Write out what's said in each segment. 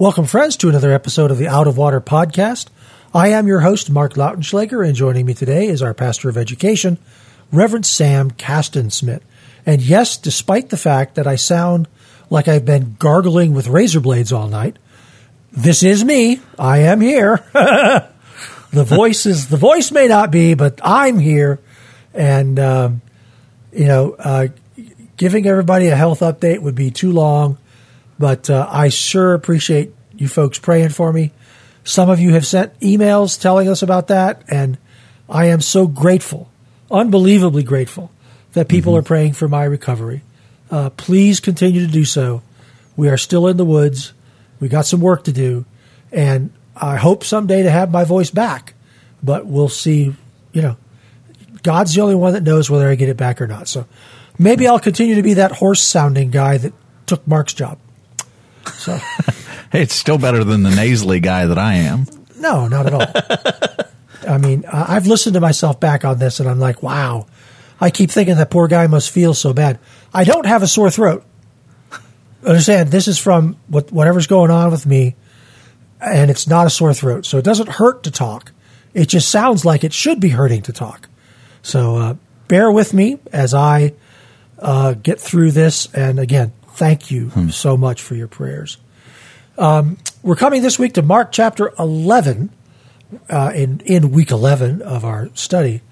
Welcome, friends, to another episode of the Out of Water podcast. I am your host, Mark Lautenschlager, and joining me today is our pastor of education, Reverend Sam Castensmith. And yes, despite the fact that I sound like I've been gargling with razor blades all night, this is me. I am here. the voice is the voice may not be, but I'm here, and um, you know, uh, giving everybody a health update would be too long. But uh, I sure appreciate you folks praying for me. Some of you have sent emails telling us about that, and I am so grateful, unbelievably grateful, that people are praying for my recovery. Uh, please continue to do so. We are still in the woods. We got some work to do, and I hope someday to have my voice back. But we'll see. You know, God's the only one that knows whether I get it back or not. So maybe I'll continue to be that hoarse sounding guy that took Mark's job. So Hey, it's still better than the nasally guy that I am. no, not at all. I mean, I've listened to myself back on this, and I'm like, wow. I keep thinking that poor guy must feel so bad. I don't have a sore throat. Understand? This is from what, whatever's going on with me, and it's not a sore throat, so it doesn't hurt to talk. It just sounds like it should be hurting to talk. So uh, bear with me as I uh, get through this. And again, thank you so much for your prayers. Um, we're coming this week to Mark chapter 11, uh, in, in week 11 of our study.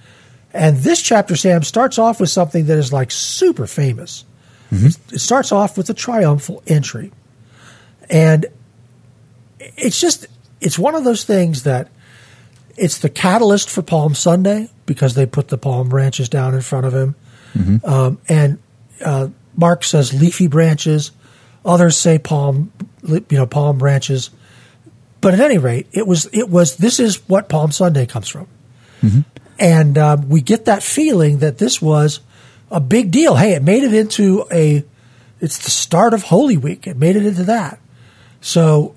And this chapter, Sam, starts off with something that is like super famous. It starts off with a triumphal entry. And it's just, it's one of those things that it's the catalyst for Palm Sunday because they put the palm branches down in front of him. Um, and uh, Mark says leafy branches. Others say palm, you know, palm branches. But at any rate, it was it was this is what Palm Sunday comes from, and um, we get that feeling that this was a big deal. Hey, it made it into a. It's the start of Holy Week. It made it into that. So,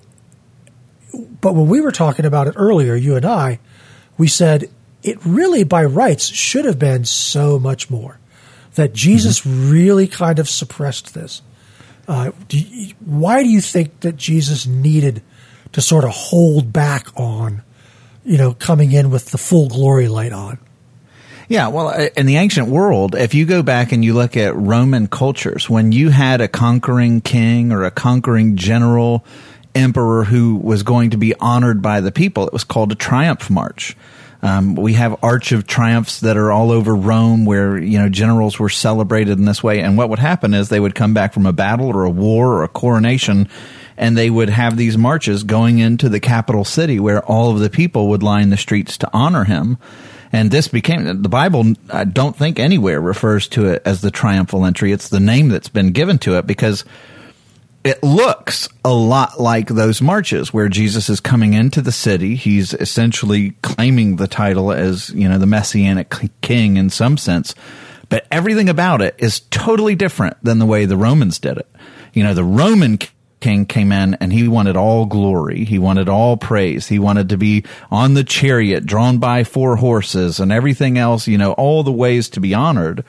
but when we were talking about it earlier, you and I, we said it really by rights should have been so much more. That Jesus really kind of suppressed this. Uh, do you, why do you think that Jesus needed to sort of hold back on, you know, coming in with the full glory light on? Yeah, well, uh, in the ancient world, if you go back and you look at Roman cultures, when you had a conquering king or a conquering general, emperor who was going to be honored by the people, it was called a triumph march. Um, we have Arch of Triumphs that are all over Rome where, you know, generals were celebrated in this way. And what would happen is they would come back from a battle or a war or a coronation and they would have these marches going into the capital city where all of the people would line the streets to honor him. And this became the Bible. I don't think anywhere refers to it as the triumphal entry. It's the name that's been given to it because it looks a lot like those marches where Jesus is coming into the city. He's essentially claiming the title as, you know, the messianic king in some sense. But everything about it is totally different than the way the Romans did it. You know, the Roman king came in and he wanted all glory. He wanted all praise. He wanted to be on the chariot drawn by four horses and everything else, you know, all the ways to be honored.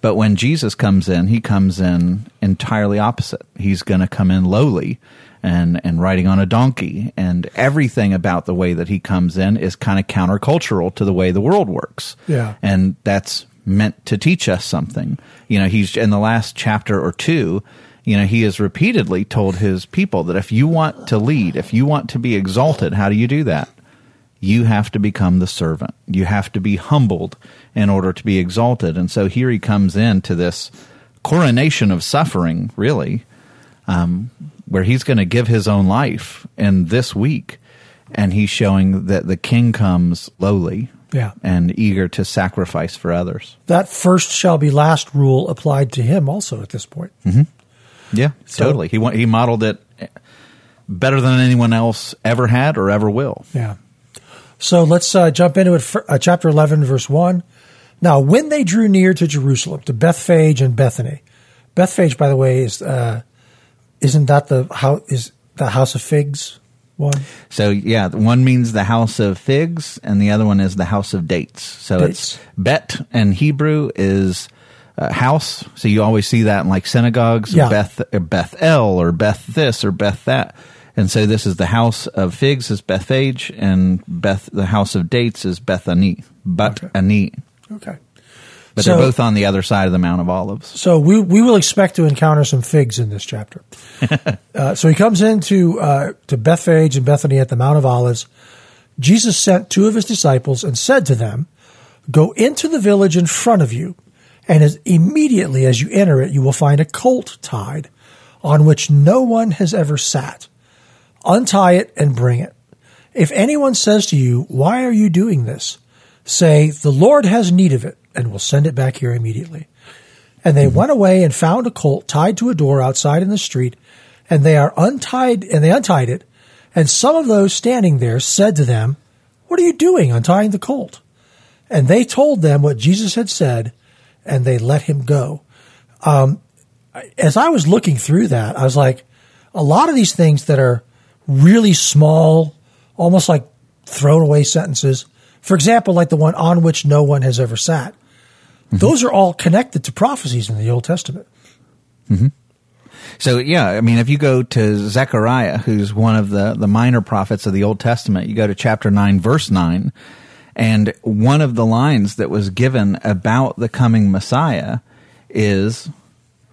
But when Jesus comes in, he comes in entirely opposite. He's going to come in lowly and, and riding on a donkey. And everything about the way that he comes in is kind of countercultural to the way the world works. Yeah. And that's meant to teach us something. You know, he's in the last chapter or two, you know, he has repeatedly told his people that if you want to lead, if you want to be exalted, how do you do that? You have to become the servant. You have to be humbled in order to be exalted. And so here he comes into this coronation of suffering, really, um, where he's going to give his own life in this week. And he's showing that the king comes lowly Yeah. and eager to sacrifice for others. That first shall be last rule applied to him also at this point. Yeah, So- totally. He he modeled it better than anyone else ever had or ever will. Yeah. So let's uh, jump into it. For, uh, chapter 11, verse 1. Now, when they drew near to Jerusalem, to Bethphage and Bethany, Bethphage, by the way, is uh, isn't that the how is the house of figs one? So yeah, one means the house of figs, and the other one is the house of dates. So Dates. it's bet and Hebrew is uh, house. So you always see that in like synagogues, Yeah. Beth or Beth El or Beth this or Beth that. And so this is the house of figs is Bethphage, and Beth the house of dates is Bethany, but Okay. Ani. Okay. But So- they're both on the other side of the Mount of Olives. So we we will expect to encounter some figs in this chapter. uh, so he comes into uh, to Bethphage and Bethany at the Mount of Olives. Jesus sent two of his disciples and said to them, "Go into the village in front of you, and as immediately as you enter it, you will find a colt tied, on which no one has ever sat. Untie it and bring it. If anyone says to you, Why are you doing this? say, The Lord has need of it, and will send it back here immediately. And they went away and found a colt tied to a door outside in the street, and they are untied, and they untied it. And some of those standing there said to them, What are you doing untying the colt? And they told them what Jesus had said, and they let him go. Um, as I was looking through that, I was like, a lot of these things that are really small, almost like thrown away sentences. For example, like the one on which no one has ever sat. Mm-hmm. Those are all connected to prophecies in the Old Testament. Mm-hmm. So yeah, I mean, if you go to Zechariah, who's one of the the minor prophets of the Old Testament, you go to chapter nine, verse nine, and one of the lines that was given about the coming Messiah is.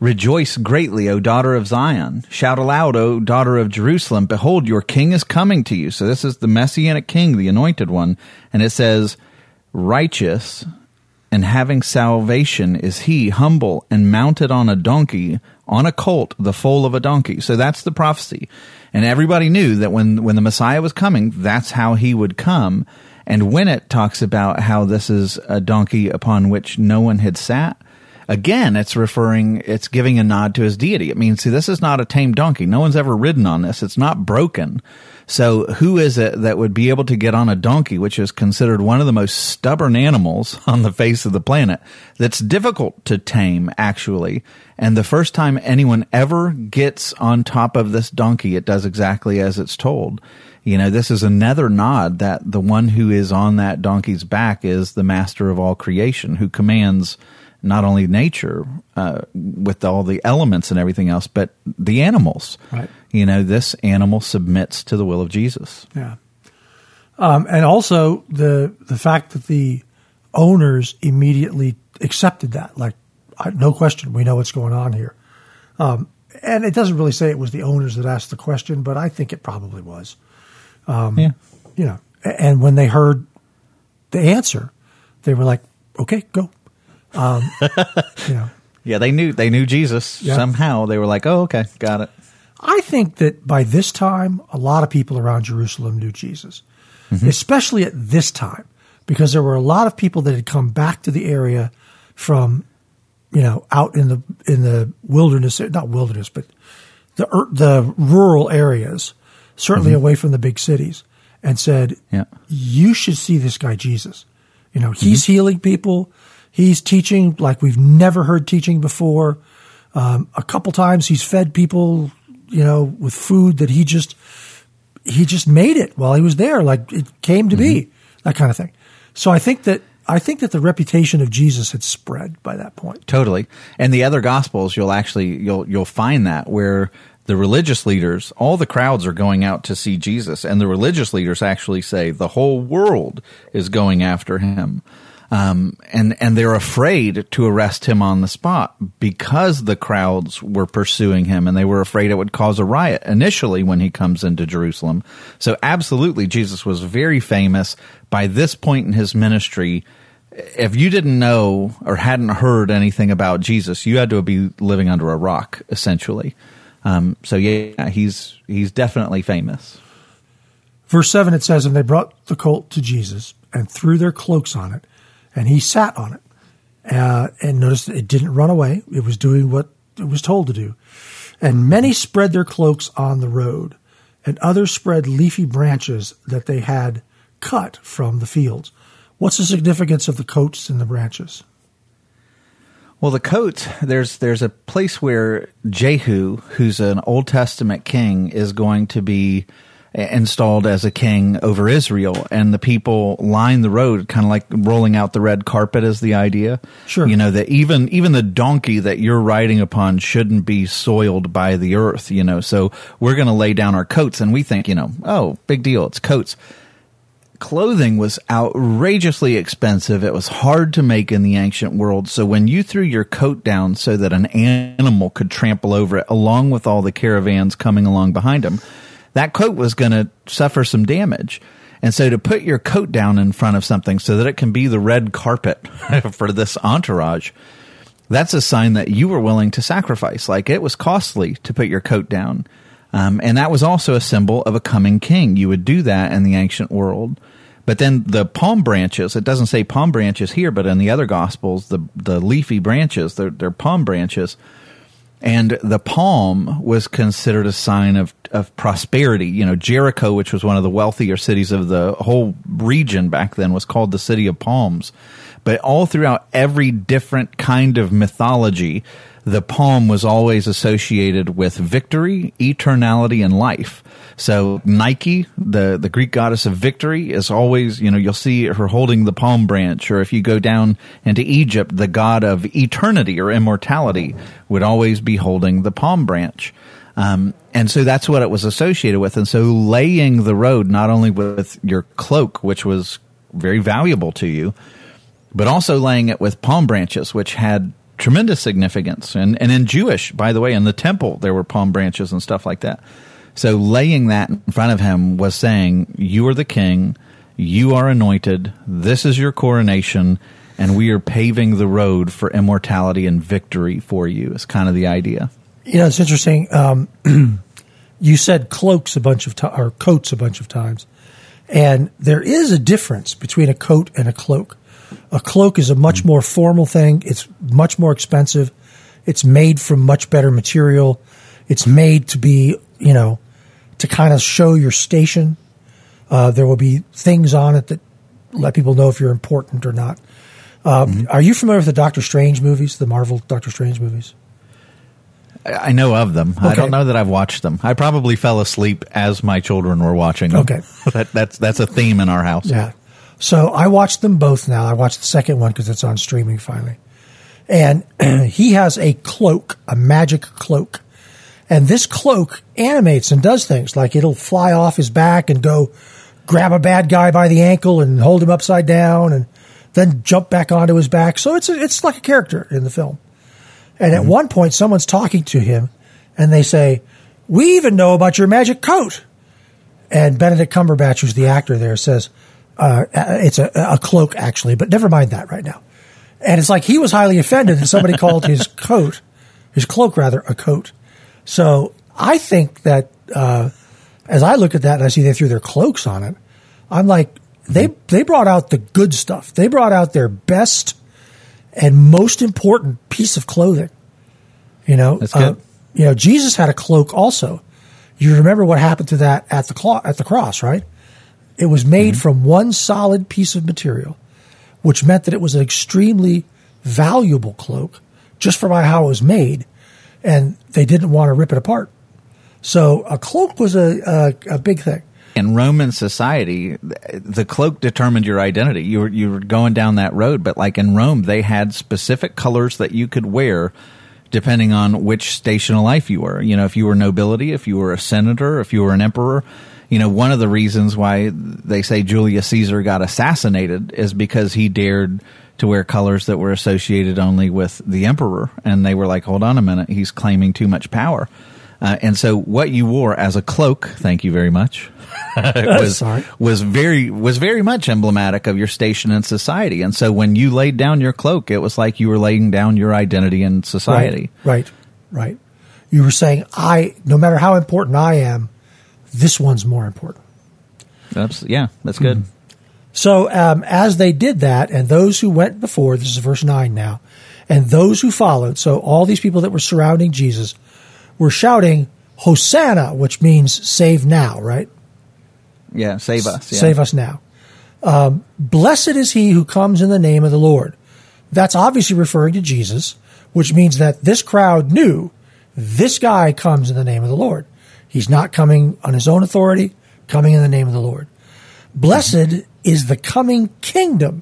Rejoice greatly, O daughter of Zion. Shout aloud, O daughter of Jerusalem. Behold, your king is coming to you. So this is the messianic king, the anointed one. And it says, righteous and having salvation is he, humble and mounted on a donkey, on a colt, the foal of a donkey. So that's the prophecy. And everybody knew that when, when the Messiah was coming, that's how he would come. And when it talks about how this is a donkey upon which no one had sat, again, it's referring, it's giving a nod to his deity. It means, see, this is not a tame donkey. No one's ever ridden on this. It's not broken. So who is it that would be able to get on a donkey, which is considered one of the most stubborn animals on the face of the planet that's difficult to tame, actually. And the first time anyone ever gets on top of this donkey, it does exactly as it's told. You know, this is another nod that the one who is on that donkey's back is the master of all creation who commands not only nature uh, with all the elements and everything else, but the animals. Right. You know, this animal submits to the will of Jesus. Yeah. Um, and also the the fact that the owners immediately accepted that, like, I- no question, we know what's going on here. Um, and it doesn't really say it was the owners that asked the question, but I think it probably was. yeah. You know, and when they heard the answer, they were like, "Okay, go." Um, you know, Yeah, they knew they knew Jesus Yeah. somehow. They were like, "Oh, okay, got it." I think that by this time, a lot of people around Jerusalem knew Jesus, mm-hmm. especially at this time, because there were a lot of people that had come back to the area from, you know, out in the in the wilderness, not wilderness, but the the rural areas, certainly mm-hmm. away from the big cities, and said, Yeah. "You should see this guy Jesus. You know, he's mm-hmm. healing people. He's teaching like we've never heard teaching before." Um, a couple times he's fed people, you know, with food that he just he just made it while he was there, like it came to be, that kind of thing. So I think that I think that the reputation of Jesus had spread by that point. Totally. And the other gospels, you'll actually you'll you'll find that where the religious leaders, all the crowds are going out to see Jesus, and the religious leaders actually say the whole world is going after him. Um, and and they're afraid to arrest him on the spot because the crowds were pursuing him, and they were afraid it would cause a riot initially when he comes into Jerusalem. So absolutely, Jesus was very famous by this point in his ministry if you didn't know or hadn't heard anything about Jesus, you had to be living under a rock, essentially. Um, so yeah, he's he's definitely famous. Verse 7, it says, And they brought the colt to Jesus and threw their cloaks on it, and he sat on it. Uh, and noticed it didn't run away. It was doing what it was told to do. And many spread their cloaks on the road. and others spread leafy branches that they had cut from the fields. What's the significance of the coats and the branches? Well, the coats, there's there's a place where Jehu, who's an Old Testament king, is going to be installed as a king over Israel, and the people line the road, kind of like rolling out the red carpet, is the idea. Sure, you know that even even the donkey that you're riding upon shouldn't be soiled by the earth. You know, so we're going to lay down our coats, and we think, you know, oh, big deal, it's coats. Clothing was outrageously expensive. It was hard to make in the ancient world. So when you threw your coat down so that an animal could trample over it, along with all the caravans coming along behind him, that coat was going to suffer some damage. And so to put your coat down in front of something so that it can be the red carpet for this entourage, that's a sign that you were willing to sacrifice. Like it was costly to put your coat down. Um, and that was also a symbol of a coming king. You would do that in the ancient world. But then the palm branches, it doesn't say palm branches here, but in the other gospels, the, the leafy branches, they're, they're palm branches and the palm was considered a sign of, of prosperity. You know, Jericho, which was one of the wealthier cities of the whole region back then, was called the city of palms. But all throughout every different kind of mythology, the palm was always associated with victory, eternality, and life. So Nike, the, the Greek goddess of victory, is always, you know, you'll see her holding the palm branch. Or if you go down into Egypt, the god of eternity or immortality would always be holding the palm branch. Um, and so that's what it was associated with. And so laying the road not only with your cloak, which was very valuable to you, but also laying it with palm branches, which had tremendous significance. And, and in Jewish, by the way, in the temple, there were palm branches and stuff like that. So laying that in front of him was saying, You are the king, you are anointed, this is your coronation, and we are paving the road for immortality and victory for you, is kind of the idea. You know, it's interesting. Um, you said cloaks a bunch of times, or coats a bunch of times. And there is a difference between a coat and a cloak. A cloak is a much more formal thing. It's much more expensive. It's made from much better material. It's made to be, you know, to kind of show your station. Uh, there will be things on it that let people know if you're important or not. Um, mm-hmm. Are you familiar with the Doctor Strange movies, the Marvel Doctor Strange movies? I know of them. Okay. I don't know that I've watched them. I probably fell asleep as my children were watching them. Okay, that, that's that's a theme in our house. Yeah. So I watched them both now. I watched the second one because it's on streaming finally. And he has a cloak, a magic cloak. And this cloak animates and does things like it'll fly off his back and go grab a bad guy by the ankle and hold him upside down and then jump back onto his back. So it's a, it's like a character in the film. And mm-hmm. at one point, someone's talking to him and they say, We even know about your magic coat. And Benedict Cumberbatch, who's the actor there, says, uh, it's a, a, cloak, actually, but never mind that right now. And it's like he was highly offended that somebody called his coat, his cloak rather, a coat. So I think that uh, as I look at that and I see they threw their cloaks on it, I'm like, they they brought out the good stuff. They brought out their best and most important piece of clothing. You know, uh, you know, Jesus had a cloak also. You remember what happened to that at the clo- at the cross, right? It was made mm-hmm. from one solid piece of material, which meant that it was an extremely valuable cloak just from how it was made, and they didn't want to rip it apart. So a cloak was a, a, a big thing. In Roman society, the cloak determined your identity. You were you were going down that road, but like in Rome, they had specific colors that you could wear depending on which station of life you were. You know, if you were nobility, if you were a senator, if you were an emperor, you know, one of the reasons why they say Julius Caesar got assassinated is because he dared to wear colors that were associated only with the emperor. And they were like, hold on a minute, he's claiming too much power. Uh, and so what you wore as a cloak, thank you very much, was, was very, was very much emblematic of your station in society. And so when you laid down your cloak, it was like you were laying down your identity in society. Right, right, right. You were saying, I, no matter how important I am, this one's more important. That's yeah, that's good. Mm-hmm. So um, as they did that, and those who went before, this is verse nine now, and those who followed, so all these people that were surrounding Jesus were shouting, Hosanna, which means save now, right? Yeah, save us. Yeah. Save us now. Um, Blessed is he who comes in the name of the Lord. That's obviously referring to Jesus, which means that this crowd knew this guy comes in the name of the Lord. He's not coming on his own authority, coming in the name of the Lord. Blessed is the coming kingdom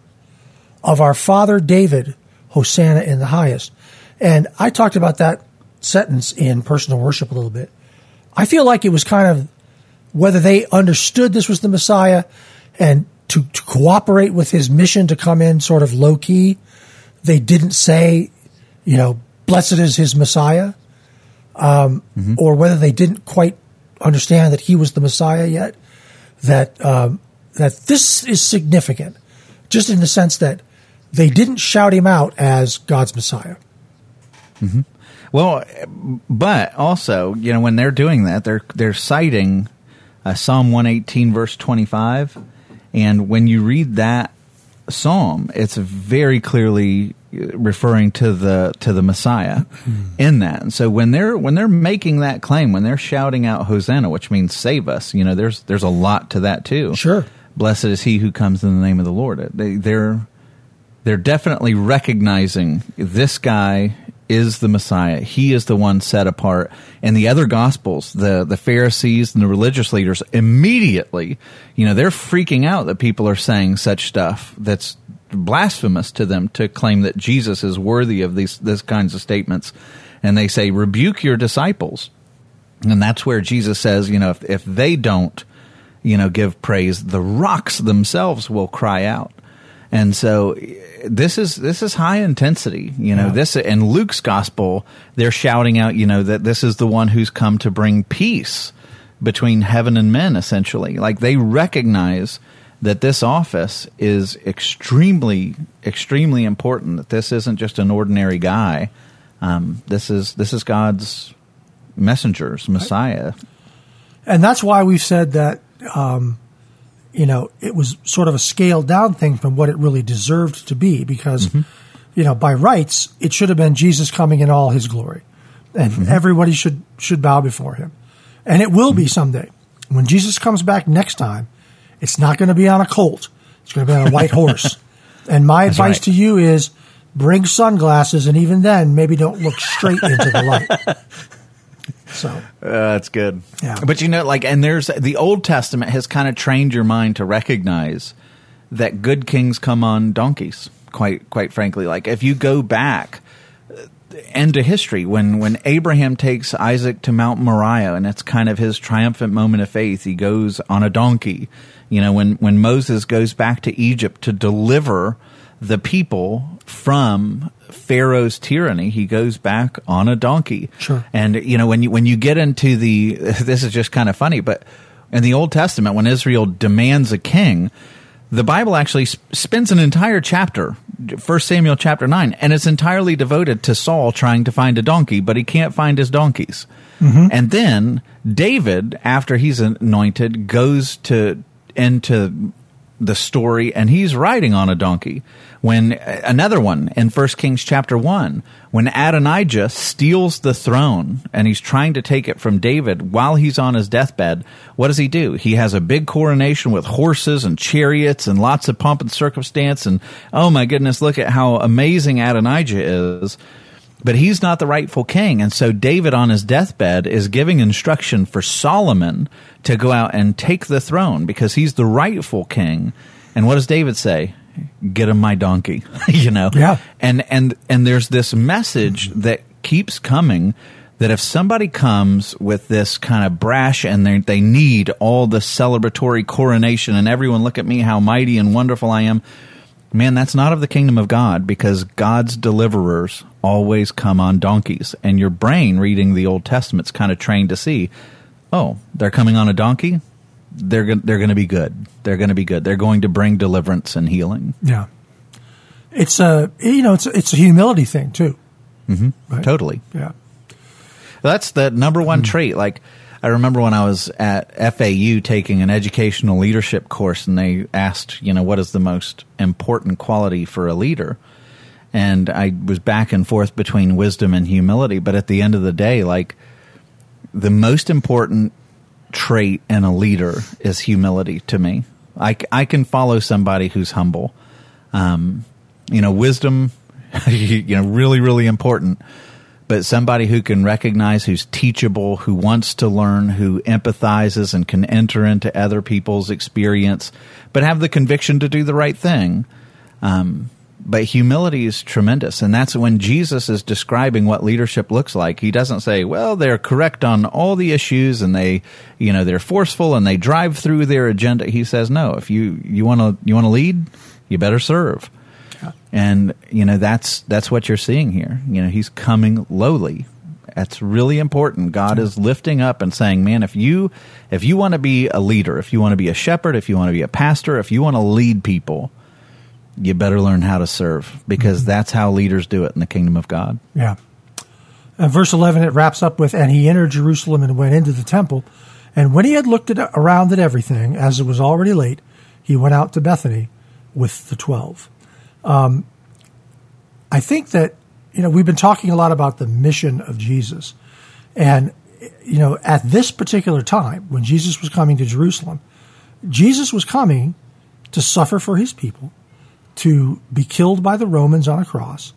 of our father David, Hosanna in the highest. And I talked about that sentence in personal worship a little bit. I feel like it was kind of whether they understood this was the Messiah and to, to cooperate with his mission to come in sort of low key. They didn't say, you know, blessed is his Messiah, um, mm-hmm. or whether they didn't quite understand that he was the Messiah yet. That um, that this is significant, just in the sense that they didn't shout him out as God's Messiah. Mm-hmm. Well, but also, you know, when they're doing that, they're they're citing uh, Psalm one eighteen verse twenty five, and when you read that psalm, it's very clearly referring to the to the Messiah mm-hmm. in that. And so when they're when they're making that claim, when they're shouting out Hosanna, which means save us, you know, there's there's a lot to that too. Sure. Blessed is he who comes in the name of the Lord. They, they're they're definitely recognizing this guy is the Messiah. He is the one set apart. And the other gospels, the, the Pharisees and the religious leaders immediately, you know, they're freaking out that people are saying such stuff that's blasphemous to them to claim that Jesus is worthy of these, this kinds of statements. And they say, rebuke your disciples. And that's where Jesus says, you know, if, if they don't, you know, give praise, the rocks themselves will cry out. And so this is this is high intensity. You know, yeah. this in Luke's gospel, they're shouting out, you know, that this is the one who's come to bring peace between heaven and men, essentially. Like they recognize that this office is extremely, extremely important. That this isn't just an ordinary guy. Um, this is this is God's messengers, Messiah. And that's why we've said that um, you know, it was sort of a scaled down thing from what it really deserved to be because, mm-hmm. you know, by rights, it should have been Jesus coming in all his glory and mm-hmm. everybody should, should bow before him. And it will mm-hmm. be someday. When Jesus comes back next time, it's not going to be on a colt. It's going to be on a white horse. And my That's advice right. to you is bring sunglasses and even then maybe don't look straight into the light. So uh, that's good. Yeah. But you know, like, and there's the Old Testament has kind of trained your mind to recognize that good kings come on donkeys. Quite, quite frankly, like if you go back into uh, history when when Abraham takes Isaac to Mount Moriah and it's kind of his triumphant moment of faith he goes on a donkey you know when when Moses goes back to Egypt to deliver the people from Pharaoh's tyranny, he goes back on a donkey. Sure. And you know when you when you get into the this is just kind of funny, but in the Old Testament when Israel demands a king, the Bible actually spends an entire chapter, First Samuel chapter 9, and it's entirely devoted to Saul trying to find a donkey, but he can't find his donkeys. Mm-hmm. And then David, after he's anointed, goes to into the story and he's riding on a donkey. When uh, another one in First Kings chapter 1 when Adonijah steals the throne and he's trying to take it from David while he's on his deathbed what does he do? He has a big coronation with horses and chariots and lots of pomp and circumstance and oh my goodness look at how amazing Adonijah is but he's not the rightful king. And so David on his deathbed is giving instruction for Solomon to go out and take the throne because he's the rightful king. And what does David say? Get him my donkey, you know? Yeah. And, and, and there's this message that keeps coming that if somebody comes with this kind of brash and they, they need all the celebratory coronation and everyone look at me, how mighty and wonderful I am, Man, that's not of the kingdom of God because God's deliverers always come on donkeys. And your brain reading the Old Testament's kind of trained to see, oh, they're coming on a donkey? They're, they're going to be good. They're going to be good. They're going to bring deliverance and healing. Yeah. It's a, you know, it's a, it's a humility thing too. Mm-hmm. Right? Totally. Yeah. That's the number one mm-hmm. trait. Like, I remember when I was at FAU taking an educational leadership course and they asked, you know, what is the most important quality for a leader? And I was back and forth between wisdom and humility. But at the end of the day, like, the most important trait in a leader is humility to me. I, I can follow somebody who's humble. Um, you know, wisdom, you know, really, really important. But somebody who can recognize who's teachable, who wants to learn, who empathizes and can enter into other people's experience, but have the conviction to do the right thing. Um, but humility is tremendous. And that's when Jesus is describing what leadership looks like. He doesn't say, well, they're correct on all the issues and they, you know, they're forceful and they drive through their agenda. He says, no, if you, you want to, you want to lead, you better serve. And, you know, that's, that's what you're seeing here. You know, he's coming lowly. That's really important. God is lifting up and saying, man, if you, if you want to be a leader, if you want to be a shepherd, if you want to be a pastor, if you want to lead people, you better learn how to serve because mm-hmm. that's how leaders do it in the kingdom of God. Yeah. And verse 11, it wraps up with, And he entered Jerusalem and went into the temple. And when he had looked at, around at everything, as it was already late, he went out to Bethany with the twelve. Um, I think that, you know, we've been talking a lot about the mission of Jesus. And, you know, at this particular time, when Jesus was coming to Jerusalem, Jesus was coming to suffer for his people to be killed by the Romans on a cross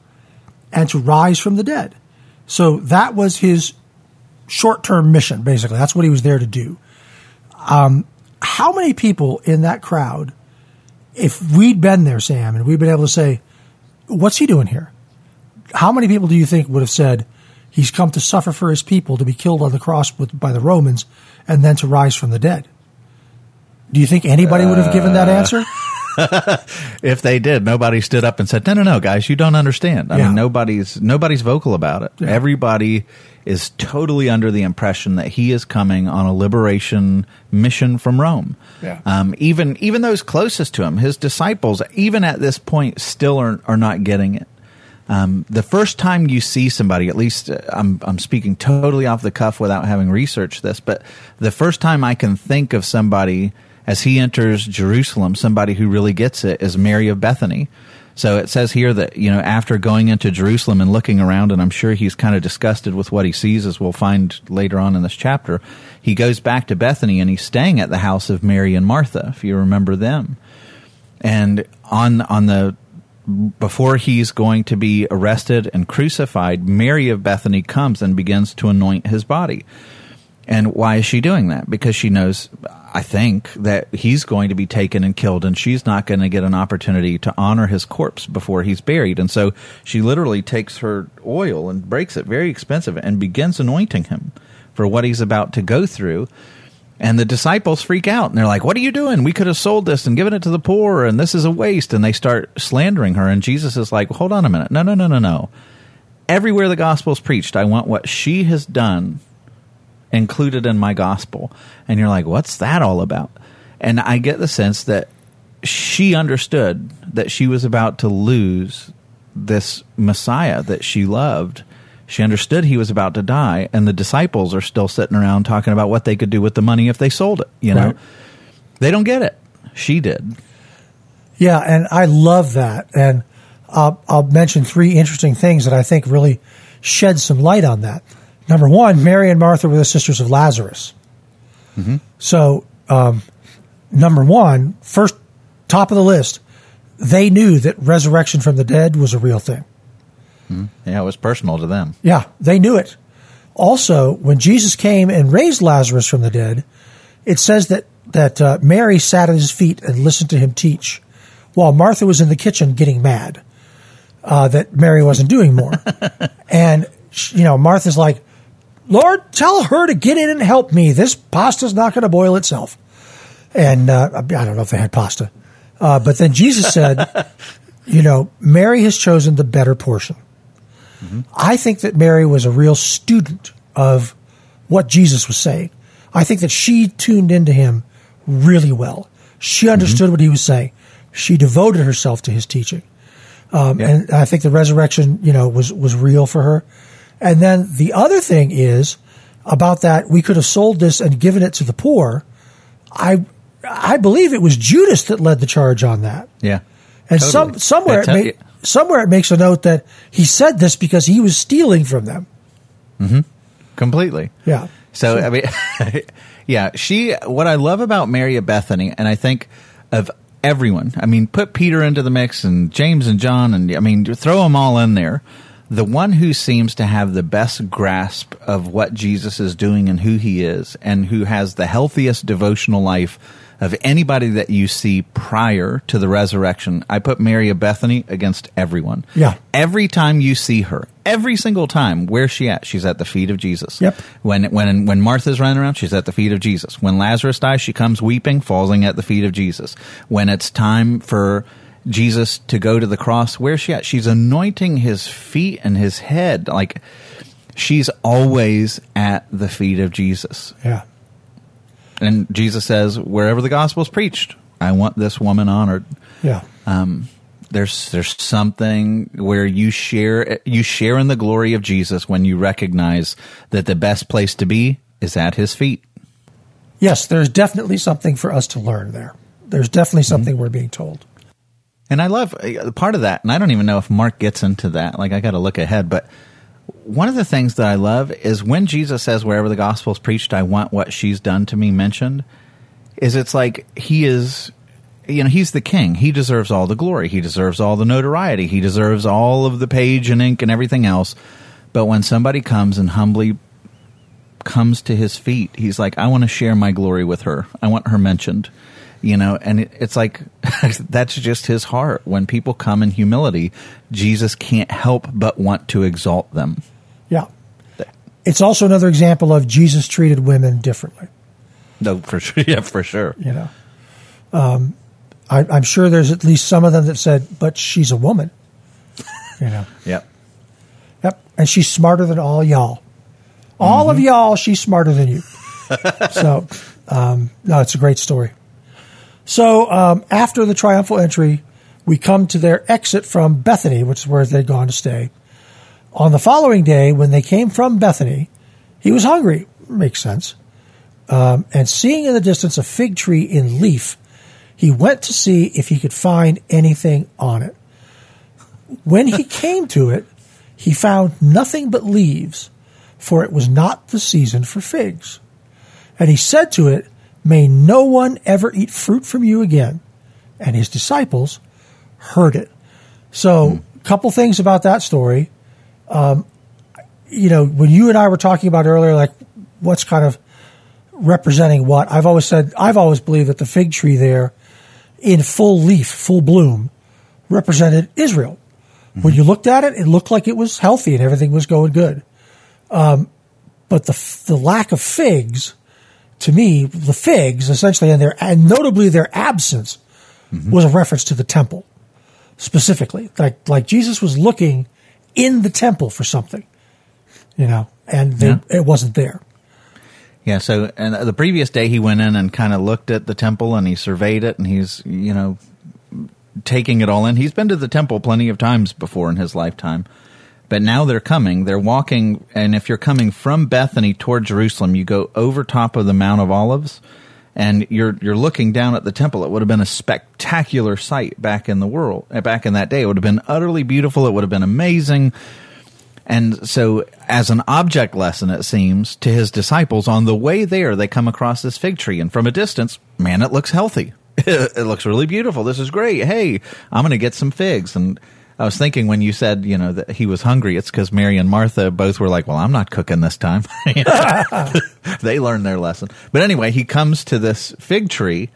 and to rise from the dead. So that was his short term mission, basically. That's what he was there to do. Um, how many people in that crowd, if we'd been there, Sam, and we'd been able to say, What's he doing here? How many people do you think would have said, He's come to suffer for his people, to be killed on the cross with, by the Romans, and then to rise from the dead? Do you think anybody would have given that uh, answer? if they did, nobody stood up and said, "No, no, no, guys, you don't understand." I yeah. mean, nobody's nobody's vocal about it. Yeah. Everybody is totally under the impression that he is coming on a liberation mission from Rome. Yeah. Um, even even those closest to him, his disciples, even at this point, still are are not getting it. Um, the first time you see somebody, at least uh, I'm, I'm speaking totally off the cuff without having researched this, but the first time I can think of somebody as he enters Jerusalem, somebody who really gets it is Mary of Bethany. So it says here that, you know, after going into Jerusalem and looking around, and I'm sure he's kind of disgusted with what he sees, as we'll find later on in this chapter, he goes back to Bethany and he's staying at the house of Mary and Martha, if you remember them. And on, on the, before he's going to be arrested and crucified, Mary of Bethany comes and begins to anoint his body. And why is she doing that? Because she knows, I think, that he's going to be taken and killed, and she's not going to get an opportunity to honor his corpse before he's buried. And so she literally takes her oil and breaks it, very expensive, and begins anointing him for what he's about to go through. And the disciples freak out and they're like, What are you doing? We could have sold this and given it to the poor, and this is a waste. And they start slandering her. And Jesus is like, Hold on a minute. No, no, no, no, no. Everywhere the gospel is preached, I want what she has done included in my gospel. And you're like, what's that all about? And I get the sense that she understood that she was about to lose this Messiah that she loved. She understood he was about to die, and the disciples are still sitting around talking about what they could do with the money if they sold it. You know, right. they don't get it. She did. Yeah, and I love that. And I'll, I'll mention three interesting things that I think really shed some light on that. Number one, Mary and Martha were the sisters of Lazarus. Mm-hmm. So, um, number one, first top of the list, they knew that resurrection from the dead was a real thing. Mm-hmm. Yeah, it was personal to them. Yeah, they knew it. Also, when Jesus came and raised Lazarus from the dead, it says that that uh, Mary sat at his feet and listened to him teach, while Martha was in the kitchen getting mad uh, that Mary wasn't doing more. and you know, Martha's like, Lord, tell her to get in and help me. This pasta's not going to boil itself. And uh, I don't know if they had pasta. Uh, but then Jesus said, you know, Mary has chosen the better portion. Mm-hmm. I think that Mary was a real student of what Jesus was saying. I think that she tuned into him really well. She understood mm-hmm. what he was saying. She devoted herself to his teaching. Um, yeah. And I think the resurrection, you know, was, was real for her. And then the other thing is about that we could have sold this and given it to the poor. I I believe it was Judas that led the charge on that. Yeah. And totally. some somewhere it ma- somewhere it makes a note that he said this because he was stealing from them. Mm-hmm. Completely. Yeah. So, I mean, yeah, she, what I love about Mary of Bethany, and I think of everyone, I mean, put Peter into the mix and James and John, and I mean, throw them all in there. The one who seems to have the best grasp of what Jesus is doing and who he is, and who has the healthiest devotional life of anybody that you see prior to the resurrection. I put Mary of Bethany against everyone. Yeah. Every time you see her, every single time, where's she at? She's at the feet of Jesus. Yep. When when when Martha's running around, she's at the feet of Jesus. When Lazarus dies, she comes weeping, falling at the feet of Jesus. When it's time for Jesus to go to the cross, where's she at? She's anointing his feet and his head. Like she's always at the feet of Jesus. Yeah. And Jesus says, wherever the gospel is preached, I want this woman honored. Yeah. Um, there's there's something where you share you share in the glory of Jesus when you recognize that the best place to be is at his feet. Yes, there's definitely something for us to learn there. There's definitely something mm-hmm. we're being told. And I love uh, part of that, and I don't even know if Mark gets into that. Like I got to look ahead, but one of the things that I love is when Jesus says, "Wherever the gospel is preached, I want what she's done to me mentioned." Is it's like he is you know, he's the king. He deserves all the glory. He deserves all the notoriety. He deserves all of the page and ink and everything else. But when somebody comes and humbly comes to his feet, he's like, I want to share my glory with her. I want her mentioned. You know, and it, it's like that's just his heart. When people come in humility, Jesus can't help but want to exalt them. Yeah. It's also another example of Jesus treated women differently. No, for sure. Yeah, for sure. You know, um, I, am sure there's at least some of them that said, "But she's a woman." You know. yep. Yep. And she's smarter than all y'all. All mm-hmm. of y'all, she's smarter than you. so, um, no, it's a great story. So um, after the triumphal entry, we come to their exit from Bethany, which is where they'd gone to stay. On the following day, when they came from Bethany, he was hungry. Makes sense. Um, and seeing in the distance a fig tree in leaf, he went to see if he could find anything on it. When he came to it, he found nothing but leaves, for it was not the season for figs. And he said to it, May no one ever eat fruit from you again. And his disciples heard it. So, a mm. couple things about that story. Um, you know, when you and I were talking about earlier, like what's kind of representing what, I've always said, I've always believed that the fig tree there in full leaf, full bloom, represented Israel. Mm-hmm. When you looked at it, it looked like it was healthy and everything was going good. Um, but the the lack of figs, to me, the figs essentially, and their and notably their absence, mm-hmm. was a reference to the temple, specifically. Like like Jesus was looking in the temple for something, you know, and they, yeah. it wasn't there. Yeah. So, and the previous day he went in and kind of looked at the temple and he surveyed it and he's, you know, taking it all in. He's been to the temple plenty of times before in his lifetime. But now they're coming. They're walking, and if you're coming from Bethany toward Jerusalem, you go over top of the Mount of Olives, and you're you're looking down at the temple. It would have been a spectacular sight back in the world, eh, back in that day. It would have been utterly beautiful. It would have been amazing. And so, as an object lesson, it seems to his disciples, on the way there, they come across this fig tree, and from a distance, man, it looks healthy. it looks really beautiful. This is great. Hey, I'm going to get some figs. And I was thinking when you said, you know, that he was hungry, it's because Mary and Martha both were like, well, I'm not cooking this time. they learned their lesson. But anyway, he comes to this fig tree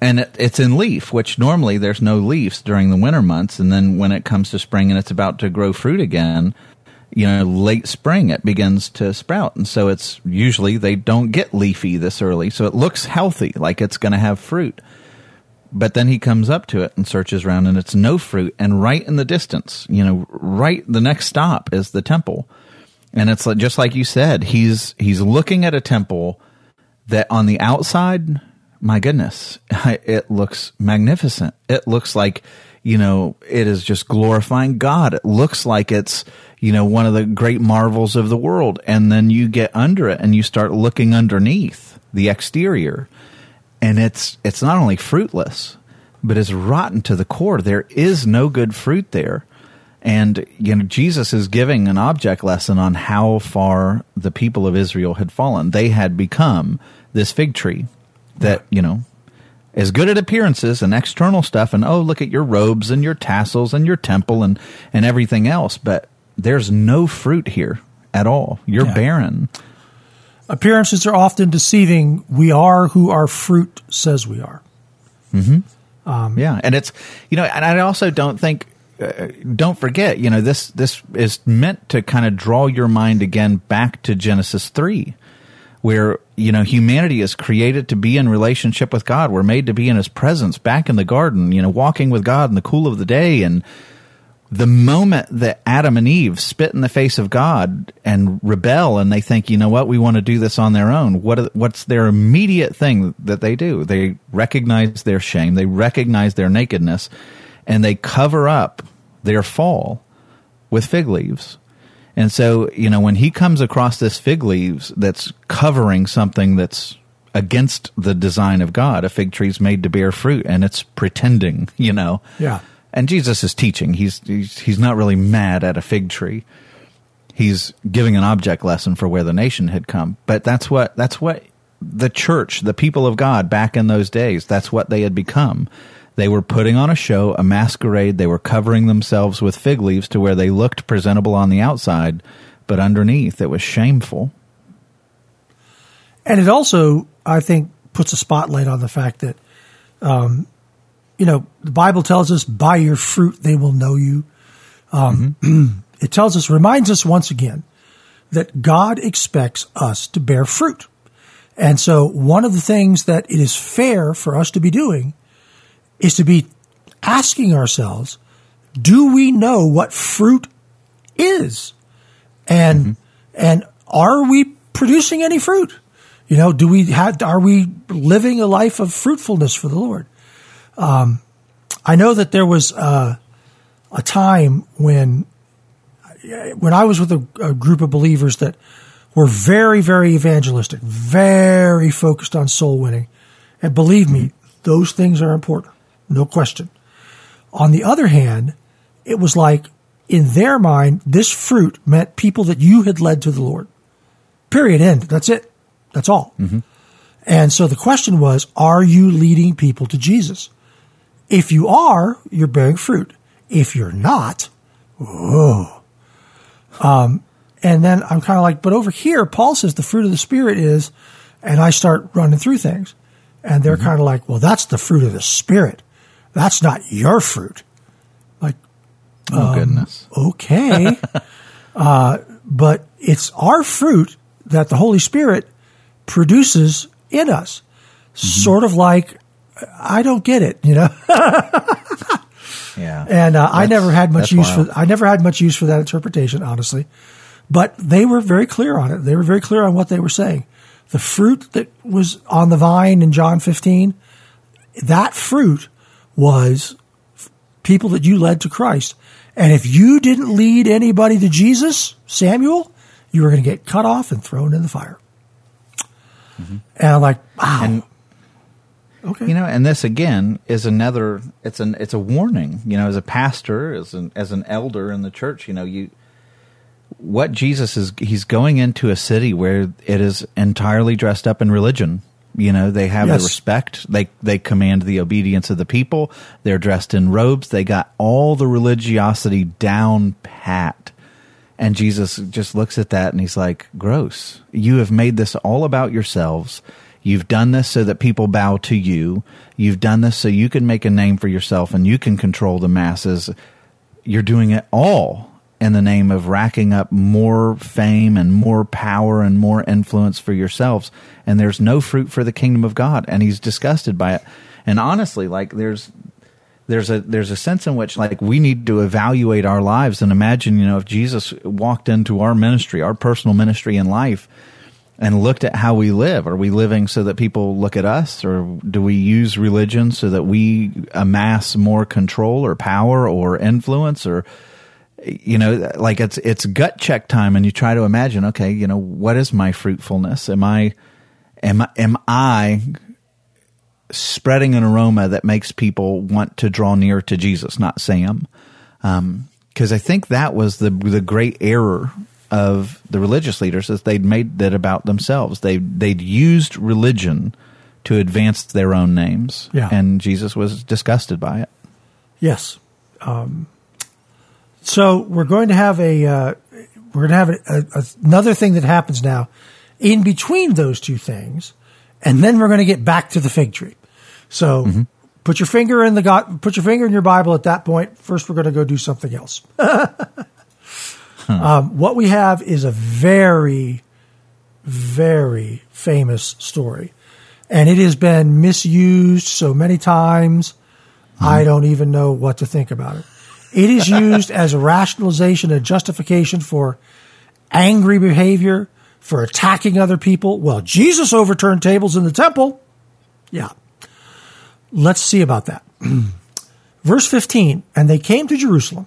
and it, it's in leaf, which normally there's no leaves during the winter months, and then when it comes to spring and it's about to grow fruit again, you know, late spring it begins to sprout, and so it's usually they don't get leafy this early, so it looks healthy, like it's going to have fruit. But then he comes up to it and searches around, and it's no fruit. And right in the distance, you know, right the next stop is the temple, and it's like, just like you said, he's he's looking at a temple that on the outside my goodness, it looks magnificent. It looks like, you know, it is just glorifying God. It looks like it's, you know, one of the great marvels of the world. And then you get under it and you start looking underneath the exterior and it's, it's not only fruitless, but it's rotten to the core. There is no good fruit there. And you know, Jesus is giving an object lesson on how far the people of Israel had fallen. They had become this fig tree that, you know, is good at appearances and external stuff and oh look at your robes and your tassels and your temple and, and everything else, but there's no fruit here at all. You're Yeah. barren. Appearances are often deceiving. We are who our fruit says we are. Yeah, and it's you know, and I also don't think uh, don't forget, you know, this this is meant to kind of draw your mind again back to Genesis 3 where you know humanity is created to be in relationship with God. We're made to be in his presence back in the garden, you know, walking with God in the cool of the day and the moment that Adam and Eve spit in the face of God and rebel and they think, you know what, we want to do this on their own. What what's their immediate thing that they do? They recognize their shame, they recognize their nakedness, and they cover up their fall with fig leaves. And so, you know, when he comes across this fig leaves that's covering something that's against the design of God, a fig tree's made to bear fruit and it's pretending, you know. Yeah. And Jesus is teaching. He's, he's he's not really mad at a fig tree. He's giving an object lesson for where the nation had come. But that's what that's what the church, the people of God back in those days, that's what they had become. They were putting on a show, a masquerade. They were covering themselves with fig leaves to where they looked presentable on the outside, but underneath it was shameful. And it also, I think, puts a spotlight on the fact that, um, you know, the Bible tells us, by your fruit they will know you. Um, it tells us, reminds us once again that God expects us to bear fruit. And so one of the things that it is fair for us to be doing is to be asking ourselves, do we know what fruit is? And, and are we producing any fruit? You know, do we have, are we living a life of fruitfulness for the Lord? Um, I know that there was uh, a time when, when I was with a, a group of believers that were very, very evangelistic, very focused on soul winning. And believe me, those things are important. No question. On the other hand, it was like in their mind, this fruit meant people that you had led to the Lord. Period. End. That's it. That's all. And so the question was, are you leading people to Jesus? If you are, you're bearing fruit. If you're not, oh. Um, and then I'm kind of like, but over here, Paul says the fruit of the Spirit is, and I start running through things. And they're kind of like, well, that's the fruit of the Spirit. That's not your fruit. Like, Oh goodness. okay. uh, but it's our fruit that the Holy Spirit produces in us. Sort of like, I don't get it, you know? Yeah. And uh, I never had much use wild. for I never had much use for that interpretation, honestly. But they were very clear on it. They were very clear on what they were saying. The fruit that was on the vine in John 15, that fruit was people that you led to Christ. And if you didn't lead anybody to Jesus, Samuel, you were going to get cut off and thrown in the fire. And I'm like, wow. And- okay. You know, and this again is another. It's an it's a warning. You know, as a pastor, as an as an elder in the church, you know, you what Jesus is he's going into a city where it is entirely dressed up in religion. You know, they have Yes. the respect. They they command the obedience of the people. They're dressed in robes. They got all the religiosity down pat. And Jesus just looks at that and he's like, gross. You have made this all about yourselves. You've done this so that people bow to you. You've done this so you can make a name for yourself and you can control the masses. You're doing it all in the name of racking up more fame and more power and more influence for yourselves. And there's no fruit for the kingdom of God. And he's disgusted by it. And honestly, like there's there's a there's a sense in which like we need to evaluate our lives and imagine you know if Jesus walked into our ministry our personal ministry in life and looked at how we live are we living so that people look at us or do we use religion so that we amass more control or power or influence or you know like it's it's gut check time and you try to imagine okay you know what is my fruitfulness am i am I- am i spreading an aroma that makes people want to draw near to Jesus, not Sam. Um, because I think that was the the great error of the religious leaders is they'd made that about themselves. They they'd used religion to advance their own names, Yeah. and Jesus was disgusted by it. Yes. Um, so we're going to have a uh, we're going to have a, a, another thing that happens now in between those two things, and then we're going to get back to the fig tree. So put your finger in the God, put your finger in your Bible at that point. First, we're going to go do something else. um, what we have is a very, very famous story, and it has been misused so many times. I don't even know what to think about it. It is used as a rationalization and justification for angry behavior, for attacking other people. Well, Jesus overturned tables in the temple. Yeah. Let's see about that. Verse 15 And they came to Jerusalem,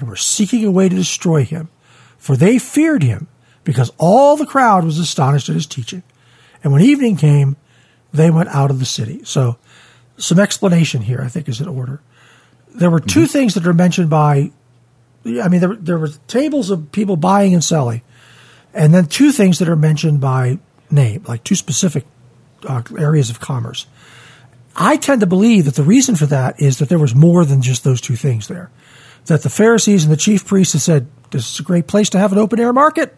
and were seeking a way to destroy him. For they feared him, because all the crowd was astonished at his teaching. And when evening came, they went out of the city. So, some explanation here, I think, is in order. There were 2 things that are mentioned by, I mean, there, there were tables of people buying and selling, and then two things that are mentioned by name, like two specific uh, areas of commerce. I tend to believe that the reason for that is that there was more than just those two things there. That the Pharisees and the chief priests had said, "This is a great place to have an open air market.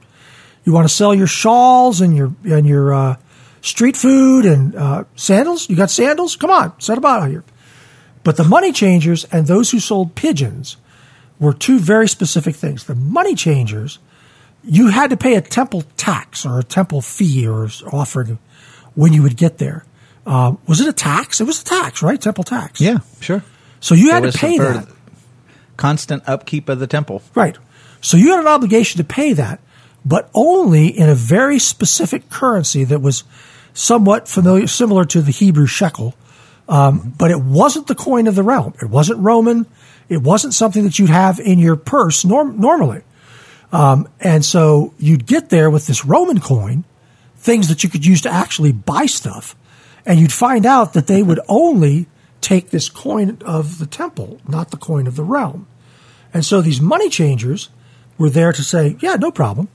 You want to sell your shawls and your and your uh, street food and uh, sandals. You got sandals? Come on, set them out here." But the money changers and those who sold pigeons were two very specific things. The money changers, you had to pay a temple tax or a temple fee or offering when you would get there. Um, was it a tax? It was a tax, right? Temple tax. Yeah, sure. So you It had to pay that. Constant upkeep of the temple. Right. So you had an obligation to pay that, but only in a very specific currency that was somewhat familiar, similar to the Hebrew shekel. Um, but it wasn't the coin of the realm. It wasn't Roman. It wasn't something that you'd have in your purse norm- normally. Um, and so you'd get there with this Roman coin, things that you could use to actually buy stuff, and you'd find out that they would only take this coin of the temple, not the coin of the realm. And so these money changers were there to say, yeah, no problem.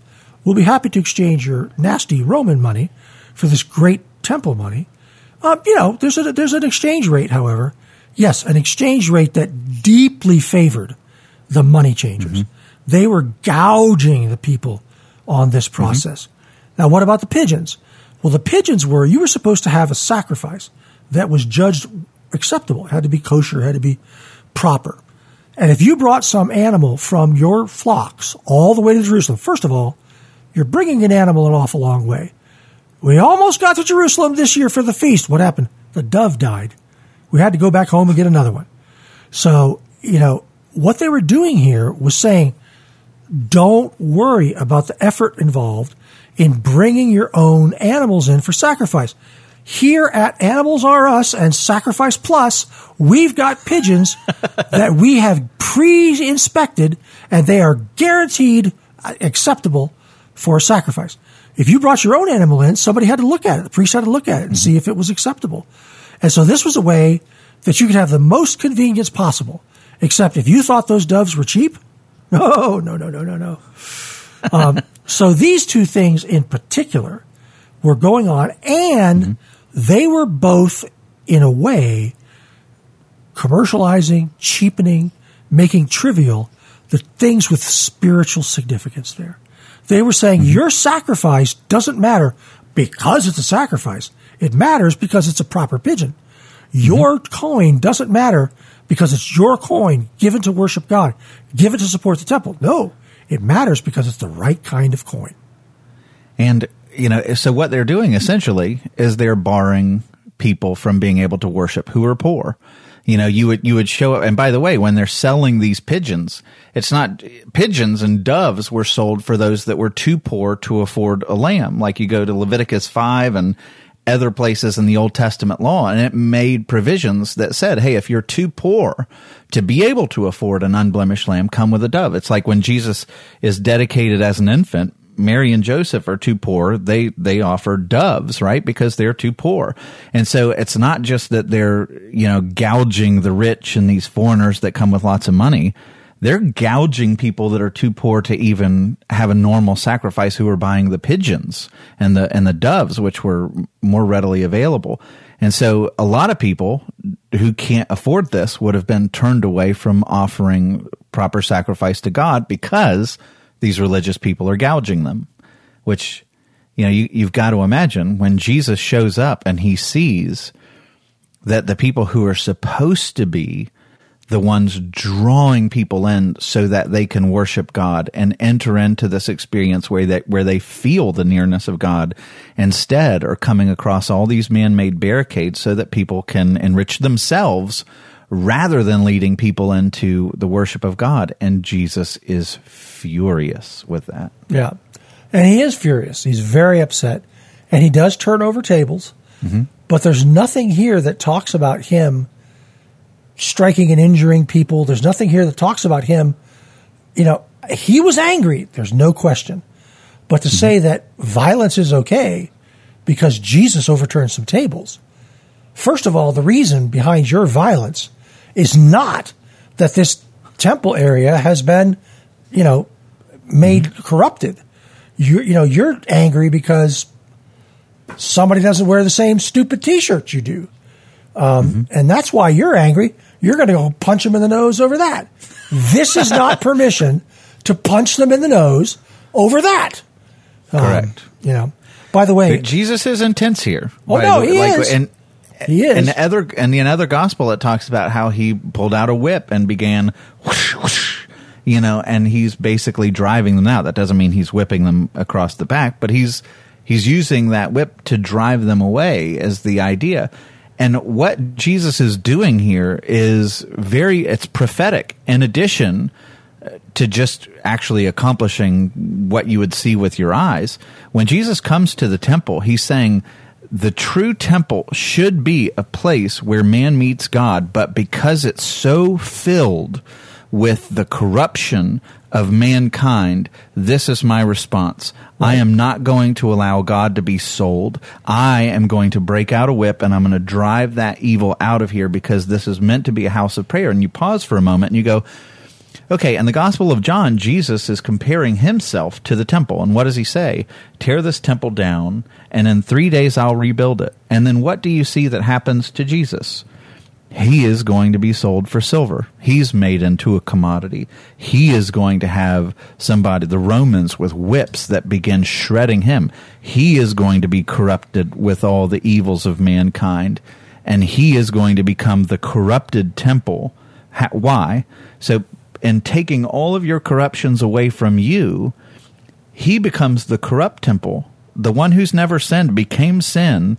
We'll be happy to exchange your nasty Roman money for this great temple money. Um, you know, there's a, there's an exchange rate, however. Yes, an exchange rate that deeply favored the money changers. They were gouging the people on this process. Now, what about the pigeons? Well, the pigeons were you were supposed to have a sacrifice that was judged acceptable. It had to be kosher, it had to be proper. And if you brought some animal from your flocks all the way to Jerusalem, first of all, you're bringing an animal an awful long way. We almost got to Jerusalem this year for the feast. What happened? The dove died. We had to go back home and get another one. So, you know, what they were doing here was saying, don't worry about the effort involved in bringing your own animals in for sacrifice. Here at Animals Are Us and Sacrifice Plus, we've got pigeons that we have pre inspected and they are guaranteed uh, acceptable for sacrifice. If you brought your own animal in, somebody had to look at it. The priest had to look at it and see if it was acceptable. And so this was a way that you could have the most convenience possible. Except if you thought those doves were cheap, no, no, no, no, no, no. Um, so these two things in particular were going on, and they were both, in a way, commercializing, cheapening, making trivial the things with spiritual significance there. They were saying mm-hmm. your sacrifice doesn't matter because it's a sacrifice. It matters because it's a proper pigeon. Mm-hmm. Your coin doesn't matter because it's your coin given to worship God, given to support the temple. No, it matters because it's the right kind of coin. And, you know, so what they're doing essentially is they're barring people from being able to worship who are poor. You know, you would you would show up. And by the way, when they're selling these pigeons, it's not pigeons and doves were sold for those that were too poor to afford a lamb. Like you go to Leviticus five and other places in the Old Testament law, and it made provisions that said, "Hey, if you're too poor to be able to afford an unblemished lamb, come with a dove." It's like when Jesus is dedicated as an infant. Mary and Joseph are too poor. They they offer doves, right? Because they're too poor. And so it's not just that they're, you know, gouging the rich and these foreigners that come with lots of money. They're gouging people that are too poor to even have a normal sacrifice who are buying the pigeons and the and the doves which were more readily available. And so a lot of people who can't afford this would have been turned away from offering proper sacrifice to God because these religious people are gouging them, which, you know, you, you've got to imagine when Jesus shows up and he sees that the people who are supposed to be the ones drawing people in so that they can worship God and enter into this experience where they, where they feel the nearness of God instead are coming across all these man-made barricades so that people can enrich themselves rather than leading people into the worship of God. And Jesus is furious with that. Yeah. And he is furious. He's very upset. And he does turn over tables. Mm-hmm. But there's nothing here that talks about him striking and injuring people. There's nothing here that talks about him. You know, he was angry. There's no question. But to mm-hmm. say that violence is okay because Jesus overturned some tables, first of all, the reason behind your violence is not that this temple area has been, you know, made mm-hmm. corrupted. You you know you're angry because somebody doesn't wear the same stupid T-shirt you do, um, mm-hmm. and that's why you're angry. You're going to go punch them in the nose over that. This is not permission to punch them in the nose over that. Um, Correct. You know. By the way, Jesus is intense here. Oh no, he like, is. And he is. In the other in the another gospel, it talks about how he pulled out a whip and began, whoosh, whoosh, you know, and he's basically driving them out. That doesn't mean he's whipping them across the back, but he's he's using that whip to drive them away. As the idea. And what Jesus is doing here is very it's prophetic. In addition uh, to just actually accomplishing what you would see with your eyes, when Jesus comes to the temple, he's saying the true temple should be a place where man meets God, but because it's so filled with the corruption of mankind, this is my response. Right. I am not going to allow God to be sold. I am going to break out a whip and I'm going to drive that evil out of here because this is meant to be a house of prayer. And you pause for a moment and you go, Okay, in the Gospel of John, Jesus is comparing himself to the temple. And what does he say? Tear this temple down, and in three days I'll rebuild it. And then what do you see that happens to Jesus? He is going to be sold for silver. He's made into a commodity. He is going to have somebody, the Romans, with whips that begin shredding him. He is going to be corrupted with all the evils of mankind. And he is going to become the corrupted temple. Why? So and taking all of your corruptions away from you, he becomes the corrupt temple. The one who's never sinned became sin,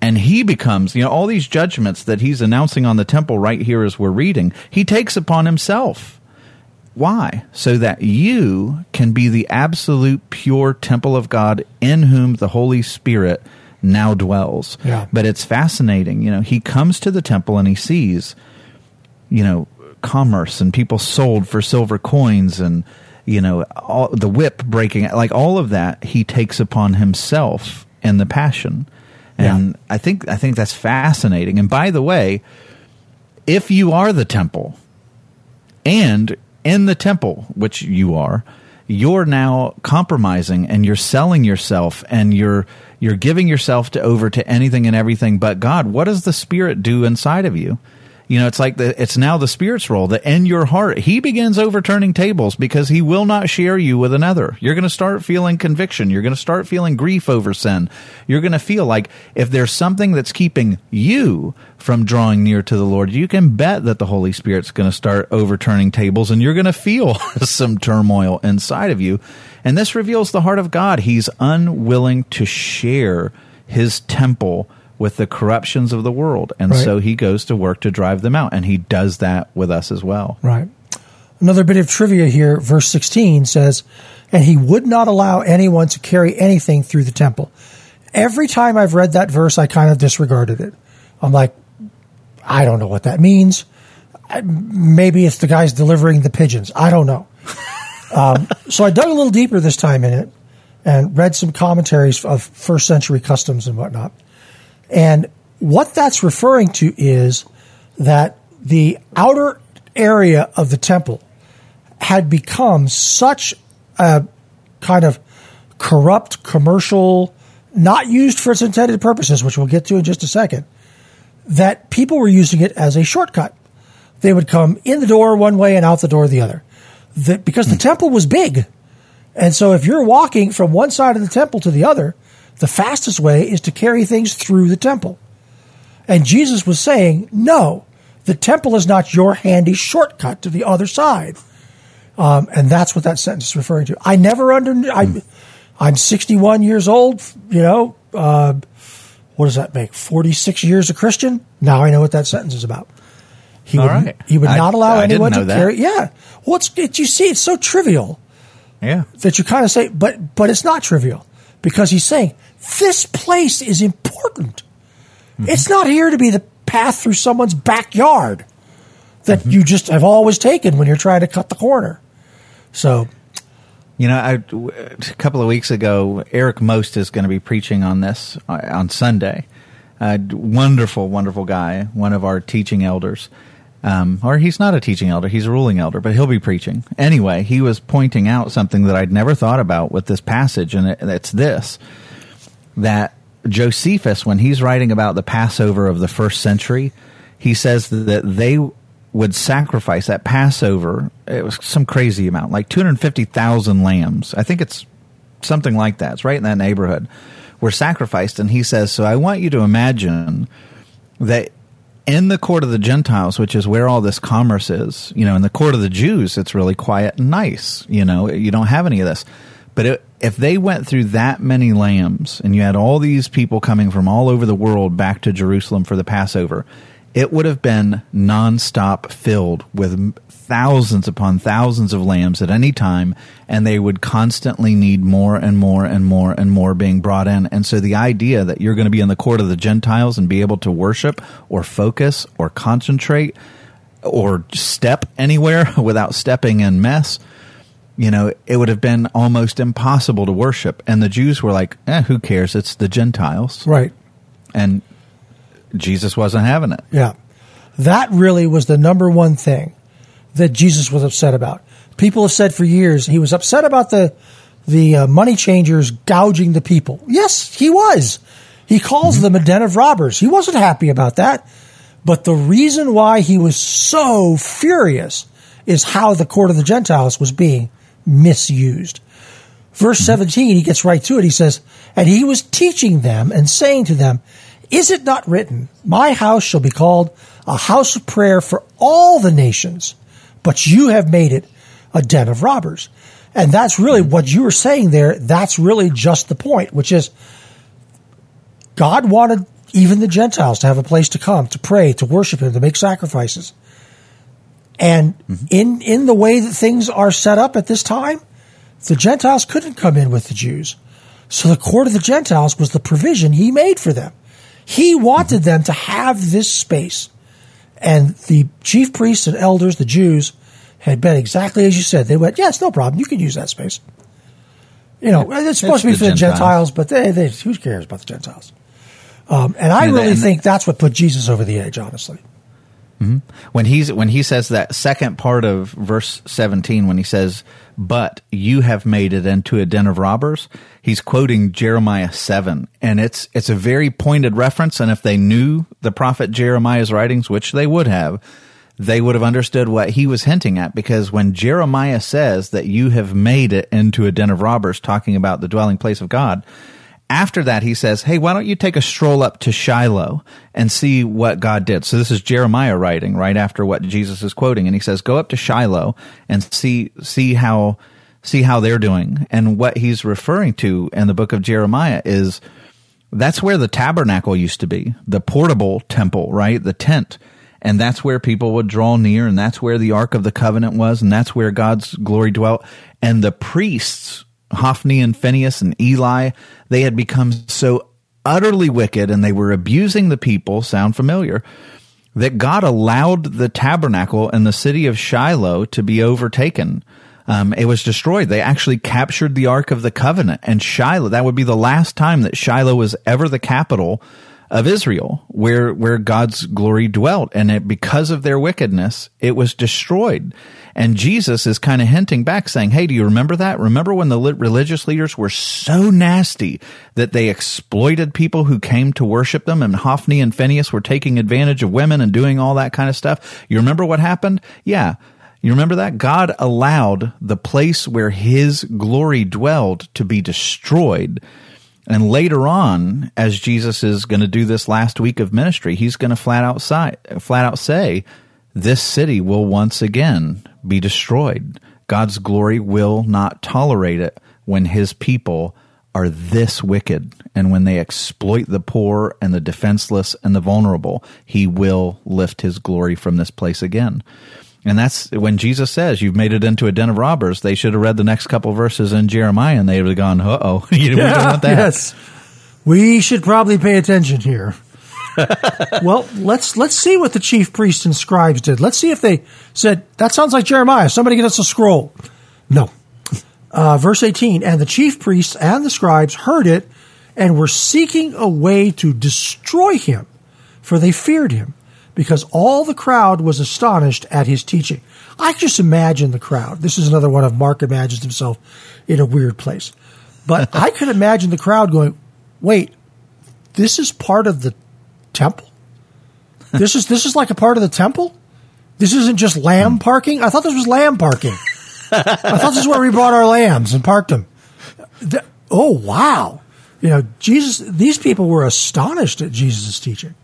and he becomes, you know, all these judgments that he's announcing on the temple right here as we're reading, he takes upon himself. Why? So that you can be the absolute pure temple of God in whom the Holy Spirit now dwells. Yeah. But it's fascinating. You know, he comes to the temple and he sees, you know, commerce and people sold for silver coins and you know all, the whip breaking like all of that he takes upon himself in the passion and yeah. i think i think that's fascinating and by the way if you are the temple and in the temple which you are you're now compromising and you're selling yourself and you're you're giving yourself to over to anything and everything but God. What does the spirit do inside of you? You know, it's like the, it's now the Spirit's role that in your heart, He begins overturning tables because He will not share you with another. You're going to start feeling conviction. You're going to start feeling grief over sin. You're going to feel like if there's something that's keeping you from drawing near to the Lord, you can bet that the Holy Spirit's going to start overturning tables and you're going to feel some turmoil inside of you. And this reveals the heart of God. He's unwilling to share His temple with the corruptions of the world. And Right. so he goes to work to drive them out. And he does that with us as well. Right. Another bit of trivia here, verse 16 says, And he would not allow anyone to carry anything through the temple. Every time I've read that verse, I kind of disregarded it. I'm like, I don't know what that means. Maybe it's the guys delivering the pigeons. I don't know. um, so I dug a little deeper this time in it and read some commentaries of first century customs and whatnot. And what that's referring to is that the outer area of the temple had become such a kind of corrupt commercial, not used for its intended purposes, which we'll get to in just a second, that people were using it as a shortcut. They would come in the door one way and out the door the other. The, because the hmm. temple was big. And so if you're walking from one side of the temple to the other, the fastest way is to carry things through the temple. And Jesus was saying, no, the temple is not your handy shortcut to the other side. Um, and that's what that sentence is referring to. I never under, I, I'm 61 years old, you know, uh, what does that make? 46 years a Christian? Now I know what that sentence is about. He All would, right. he would I- not allow I anyone to that. carry. Yeah. Well, it's, it, you see, it's so trivial Yeah. that you kind of say, but but it's not trivial because he's saying this place is important. It's not here to be the path through someone's backyard that you just have always taken when you're trying to cut the corner. So You know, I, a couple of weeks ago, Eric Most is going to be preaching on this uh, on Sunday. Uh, wonderful, wonderful guy, one of our teaching elders. Um, or he's not a teaching elder, he's a ruling elder, but he'll be preaching. Anyway, he was pointing out something that I'd never thought about with this passage, and it, it's this that Josephus, when he's writing about the Passover of the first century, he says that they would sacrifice that Passover. It was some crazy amount, like 250,000 lambs. I think it's something like that. It's right in that neighborhood. Were sacrificed. And he says, So I want you to imagine that in the court of the Gentiles, which is where all this commerce is, you know, in the court of the Jews, it's really quiet and nice. You know, you don't have any of this. But it, if they went through that many lambs and you had all these people coming from all over the world back to Jerusalem for the Passover, it would have been nonstop filled with thousands upon thousands of lambs at any time, and they would constantly need more and more and more and more being brought in. And so the idea that you're going to be in the court of the Gentiles and be able to worship or focus or concentrate or step anywhere without stepping in mess, you know, it would have been almost impossible to worship. And the Jews were like, eh, who cares? It's the Gentiles. right, And Jesus wasn't having it. yeah, that really was the number one thing that Jesus was upset about. People have said for years he was upset about the the uh, money changers gouging the people. Yes, he was. He calls them a den of robbers. He wasn't happy about that. But the reason why he was so furious is how the court of the Gentiles was being misused. Verse mm-hmm. 17, he gets right to it. He says, And he was teaching them and saying to them, Is it not written, My house shall be called a house of prayer for all the nations, but you have made it a den of robbers. And that's really mm-hmm. what you were saying there. That's really just the point, which is God wanted even the Gentiles to have a place to come, to pray, to worship Him, to make sacrifices. And in, in the way that things are set up at this time, the Gentiles couldn't come in with the Jews. So the court of the Gentiles was the provision He made for them. He wanted them to have this space. And the chief priests and elders, the Jews, had been exactly as you said. They went, yes, no problem. You can use that space. You know, it's supposed to be the for the Gentiles. Gentiles, but they, they, who cares about the Gentiles? Um, and I really and- think that's what put Jesus over the edge, honestly. Mm-hmm. when he's when he says that second part of verse 17 when he says but you have made it into a den of robbers he's quoting jeremiah 7 and it's it's a very pointed reference. And if they knew the prophet jeremiah's writings which they would have they would have understood what he was hinting at. Because when jeremiah says that you have made it into a den of robbers talking about the dwelling place of god after that, he says, Hey, why don't you take a stroll up to Shiloh and see what God did? So this is Jeremiah writing right after what Jesus is quoting. And he says, Go up to Shiloh and see, see how, see how they're doing. And what he's referring to in the book of Jeremiah is That's where the tabernacle used to be, the portable temple, right? The tent. And that's where people would draw near, and that's where the Ark of the Covenant was, and that's where God's glory dwelt. And the priests, Hophni and Phinehas and Eli, they had become so utterly wicked and they were abusing the people, sound familiar, that God allowed the tabernacle and the city of Shiloh to be overtaken. Um, it was destroyed. They actually captured the Ark of the Covenant and Shiloh. That would be the last time that Shiloh was ever the capital of Israel, where where God's glory dwelt, and it, because of their wickedness, it was destroyed. And Jesus is kind of hinting back, saying, "Hey, do you remember that? Remember when the religious leaders were so nasty that they exploited people who came to worship them, and Hophni and Phinehas were taking advantage of women and doing all that kind of stuff? You remember what happened? Yeah." You remember that? God allowed the place where his glory dwelled to be destroyed and later on, as Jesus is going to do this last week of ministry, he's going to flat out, flat out say, this city will once again be destroyed. God's glory will not tolerate it when his people are this wicked and when they exploit the poor and the defenseless and the vulnerable. He will lift his glory from this place again. And that's when Jesus says, You've made it into a den of robbers. They should have read the next couple verses in Jeremiah and they would have gone, Uh oh, you yeah, don't want that. Yes. We should probably pay attention here. well, let's let's see what the chief priests and scribes did. Let's see if they said that sounds like Jeremiah. Somebody get us a scroll. No. Uh, verse eighteen, and the chief priests and the scribes heard it and were seeking a way to destroy him, for they feared him because all the crowd was astonished at his teaching. I just imagine the crowd. This is another one of Mark imagines himself in a weird place. But I could imagine the crowd going, wait, this is part of the temple? This is this is like a part of the temple? This isn't just lamb hmm. parking? I thought this was lamb parking. I thought this is where we brought our lambs and parked them. The, oh wow. You know, Jesus these people were astonished at Jesus' teaching.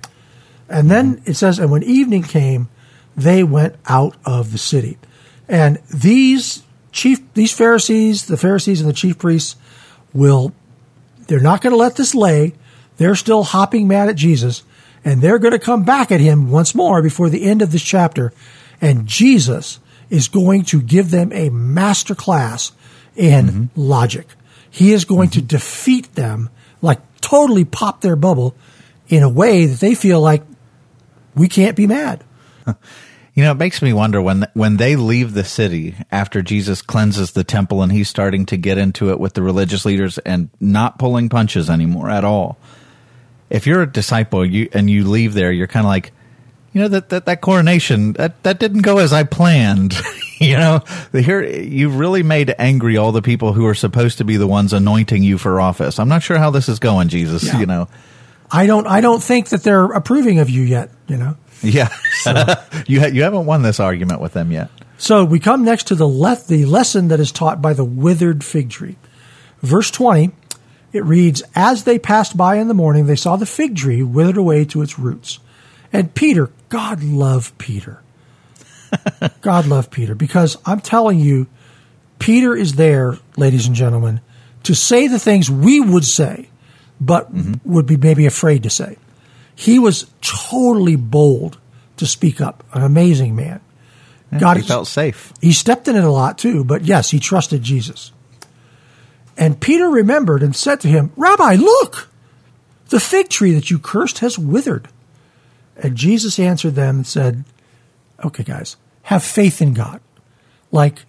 And then it says, and when evening came, they went out of the city. And these chief, these Pharisees, the Pharisees and the chief priests will, they're not going to let this lay. They're still hopping mad at Jesus and they're going to come back at him once more before the end of this chapter. And Jesus is going to give them a master class in mm-hmm. logic. He is going mm-hmm. to defeat them, like totally pop their bubble in a way that they feel like we can't be mad. You know, it makes me wonder when when they leave the city after Jesus cleanses the temple and he's starting to get into it with the religious leaders and not pulling punches anymore at all. If you're a disciple, you and you leave there, you're kind of like, you know, that that, that coronation that that didn't go as I planned. you know, here you've really made angry all the people who are supposed to be the ones anointing you for office. I'm not sure how this is going, Jesus. Yeah. You know. I don't I don't think that they're approving of you yet. You know. Yeah. So, you ha- you haven't won this argument with them yet. So we come next to the le- the lesson that is taught by the withered fig tree. Verse twenty. It reads, As they passed by in the morning, they saw the fig tree withered away to its roots. And Peter, God love Peter. God love Peter because I'm telling you, Peter is there, ladies and gentlemen, to say the things we would say but mm-hmm. would be maybe afraid to say. He was totally bold to speak up. An amazing man. Yeah, God, he felt safe. He stepped in it a lot too, but yes, he trusted Jesus. And Peter remembered and said to him, Rabbi, look, the fig tree that you cursed has withered. And Jesus answered them and said, Okay, guys, have faith in God. Like,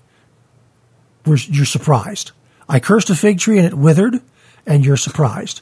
you're surprised. I cursed a fig tree and it withered, and you're surprised.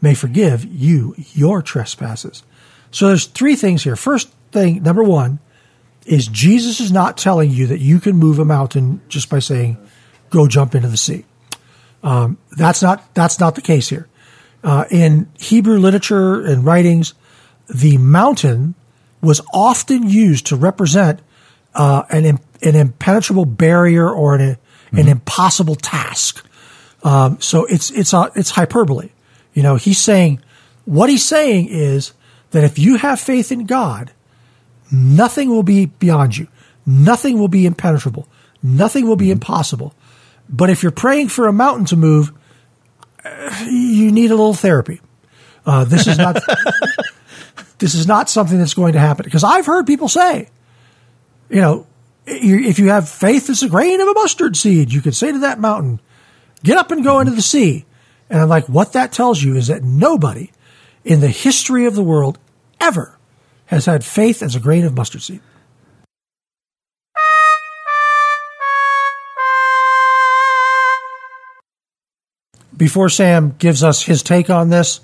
may forgive you your trespasses. So there's three things here. First thing, number one, is Jesus is not telling you that you can move a mountain just by saying, "Go jump into the sea." Um, that's not that's not the case here. Uh, in Hebrew literature and writings, the mountain was often used to represent uh, an, an impenetrable barrier or an, mm-hmm. an impossible task. Um, so it's it's uh, it's hyperbole. You know, he's saying what he's saying is that if you have faith in God, nothing will be beyond you. Nothing will be impenetrable. Nothing will be mm-hmm. impossible. But if you're praying for a mountain to move, you need a little therapy. Uh, this is not this is not something that's going to happen because I've heard people say, you know, if you have faith as a grain of a mustard seed, you can say to that mountain, "Get up and go into the sea." And I'm like, what that tells you is that nobody in the history of the world ever has had faith as a grain of mustard seed. Before Sam gives us his take on this,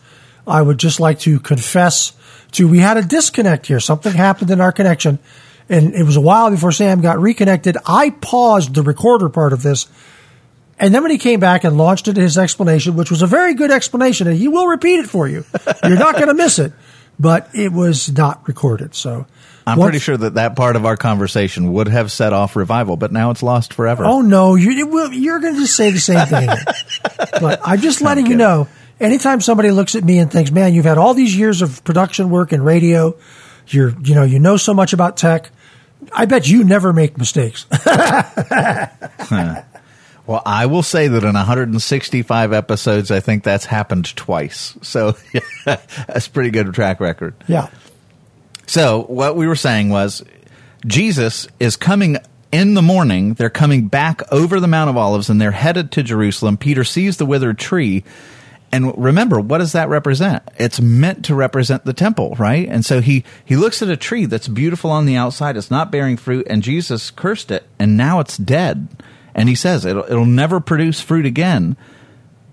I would just like to confess to we had a disconnect here. Something happened in our connection, and it was a while before Sam got reconnected. I paused the recorder part of this, and then when he came back and launched into his explanation, which was a very good explanation, and he will repeat it for you. You're not going to miss it, but it was not recorded. So I'm pretty sure that that part of our conversation would have set off revival, but now it's lost forever. Oh no, you, are going to just say the same thing. but I'm just letting you know. Anytime somebody looks at me and thinks, "Man, you've had all these years of production work in radio, you're you know you know so much about tech," I bet you never make mistakes. Well, I will say that in 165 episodes, I think that's happened twice. So that's pretty good track record. Yeah. So what we were saying was Jesus is coming in the morning. They're coming back over the Mount of Olives and they're headed to Jerusalem. Peter sees the withered tree. And remember, what does that represent? It's meant to represent the temple, right? And so he, he looks at a tree that's beautiful on the outside. It's not bearing fruit and Jesus cursed it and now it's dead. And he says it'll, it'll never produce fruit again.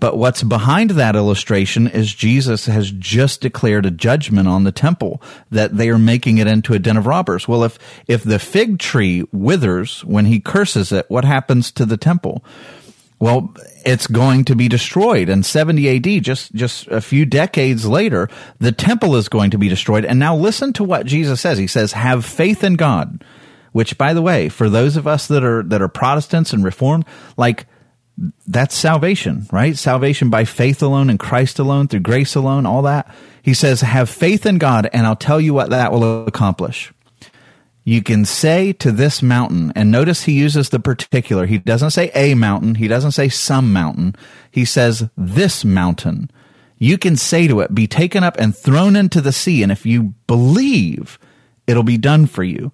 But what's behind that illustration is Jesus has just declared a judgment on the temple that they are making it into a den of robbers. Well, if, if the fig tree withers when he curses it, what happens to the temple? Well, it's going to be destroyed. In 70 AD, just, just a few decades later, the temple is going to be destroyed. And now listen to what Jesus says. He says, have faith in God, which by the way, for those of us that are, that are Protestants and Reformed, like, that's salvation, right? Salvation by faith alone and Christ alone, through grace alone, all that. He says, have faith in God, and I'll tell you what that will accomplish. You can say to this mountain, and notice he uses the particular. He doesn't say a mountain. He doesn't say some mountain. He says this mountain. You can say to it, be taken up and thrown into the sea. And if you believe, it'll be done for you.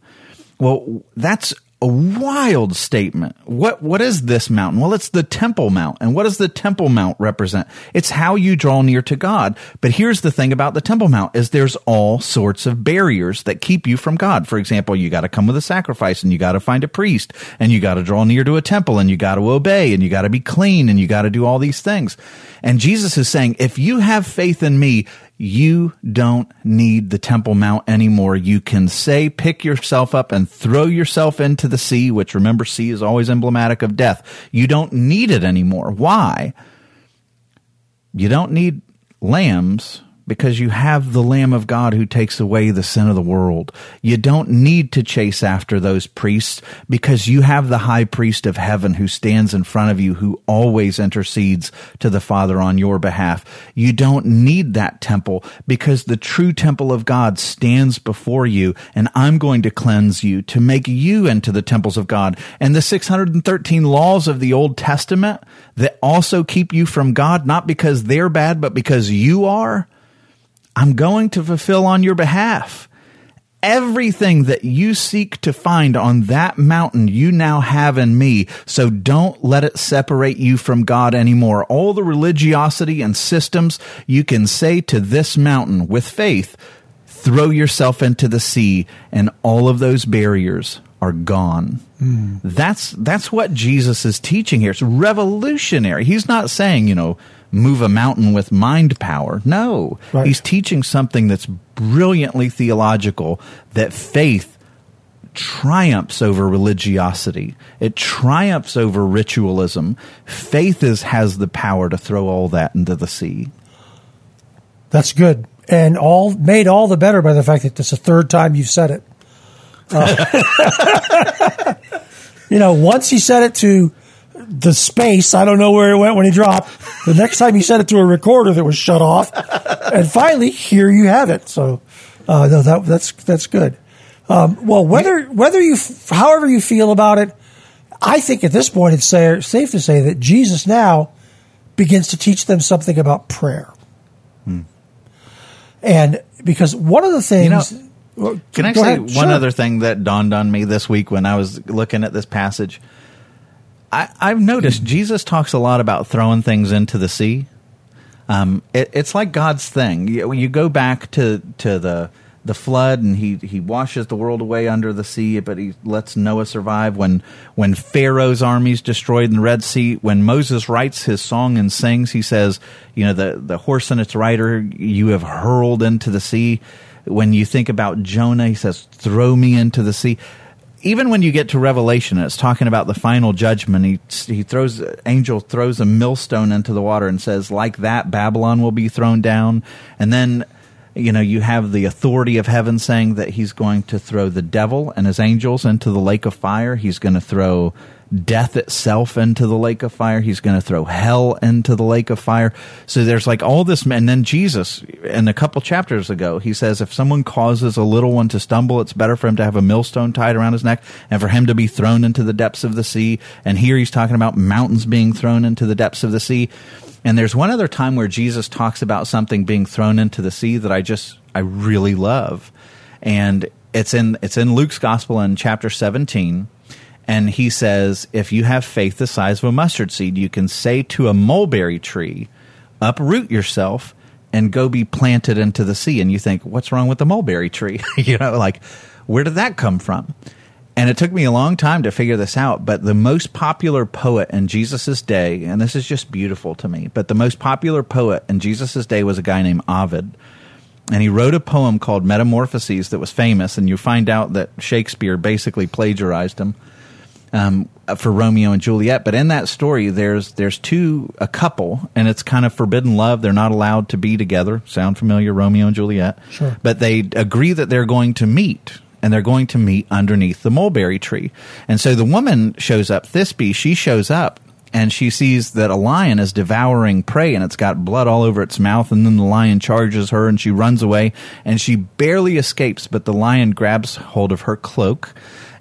Well, that's a wild statement. What what is this mountain? Well, it's the Temple Mount. And what does the Temple Mount represent? It's how you draw near to God. But here's the thing about the Temple Mount is there's all sorts of barriers that keep you from God. For example, you got to come with a sacrifice and you got to find a priest and you got to draw near to a temple and you got to obey and you got to be clean and you got to do all these things. And Jesus is saying, if you have faith in me, you don't need the Temple Mount anymore. You can say, pick yourself up and throw yourself into the sea, which remember, sea is always emblematic of death. You don't need it anymore. Why? You don't need lambs because you have the Lamb of God who takes away the sin of the world. You don't need to chase after those priests because you have the high priest of heaven who stands in front of you, who always intercedes to the Father on your behalf. You don't need that temple because the true temple of God stands before you and I'm going to cleanse you to make you into the temples of God. And the 613 laws of the Old Testament that also keep you from God, not because they're bad, but because you are, I'm going to fulfill on your behalf. Everything that you seek to find on that mountain, you now have in me. So don't let it separate you from God anymore. All the religiosity and systems you can say to this mountain with faith, throw yourself into the sea and all of those barriers are gone. Mm. That's, that's what Jesus is teaching here. It's revolutionary. He's not saying, you know, move a mountain with mind power. No, right. he's teaching something that's brilliantly theological that faith triumphs over religiosity. It triumphs over ritualism. Faith is has the power to throw all that into the sea. That's good, and all made all the better by the fact that it's the third time you've said it. Uh, you know, once he said it to the space, I don't know where it went when he dropped. The next time he sent it to a recorder that was shut off, and finally, here you have it. So, uh, no, that that's that's good. Um, well, whether whether you, however you feel about it, I think at this point it's safe to say that Jesus now begins to teach them something about prayer. Hmm. And because one of the things. You know, can I say ahead. one sure. other thing that dawned on me this week when I was looking at this passage? I, have noticed Jesus talks a lot about throwing things into the sea. Um, it, it's like God's thing. You, you go back to to the the flood and he, he washes the world away under the sea, but he lets Noah survive. When when Pharaoh's armies destroyed in the Red Sea, when Moses writes his song and sings, he says, you know, the, the horse and its rider you have hurled into the sea. When you think about Jonah, he says, throw me into the sea. Even when you get to Revelation, it's talking about the final judgment. He he throws angel throws a millstone into the water and says, like that, Babylon will be thrown down. And then you know, you have the authority of heaven saying that he's going to throw the devil and his angels into the lake of fire. He's going to throw death itself into the lake of fire. He's going to throw hell into the lake of fire. So there's like all this. And then Jesus, in a couple chapters ago, he says, if someone causes a little one to stumble, it's better for him to have a millstone tied around his neck and for him to be thrown into the depths of the sea. And here he's talking about mountains being thrown into the depths of the sea. And there's one other time where Jesus talks about something being thrown into the sea that I just I really love. And it's in it's in Luke's gospel in chapter 17 and he says if you have faith the size of a mustard seed you can say to a mulberry tree uproot yourself and go be planted into the sea. And you think what's wrong with the mulberry tree? You know like where did that come from? And it took me a long time to figure this out, but the most popular poet in Jesus' day, and this is just beautiful to me, but the most popular poet in Jesus' day was a guy named Ovid. And he wrote a poem called Metamorphoses that was famous, and you find out that Shakespeare basically plagiarized him um, for Romeo and Juliet. But in that story, there's there's two a couple, and it's kind of forbidden love. They're not allowed to be together. Sound familiar, Romeo and Juliet? Sure. But they agree that they're going to meet and they're going to meet underneath the mulberry tree. And so the woman shows up, Thisbe, she shows up and she sees that a lion is devouring prey and it's got blood all over its mouth and then the lion charges her and she runs away and she barely escapes but the lion grabs hold of her cloak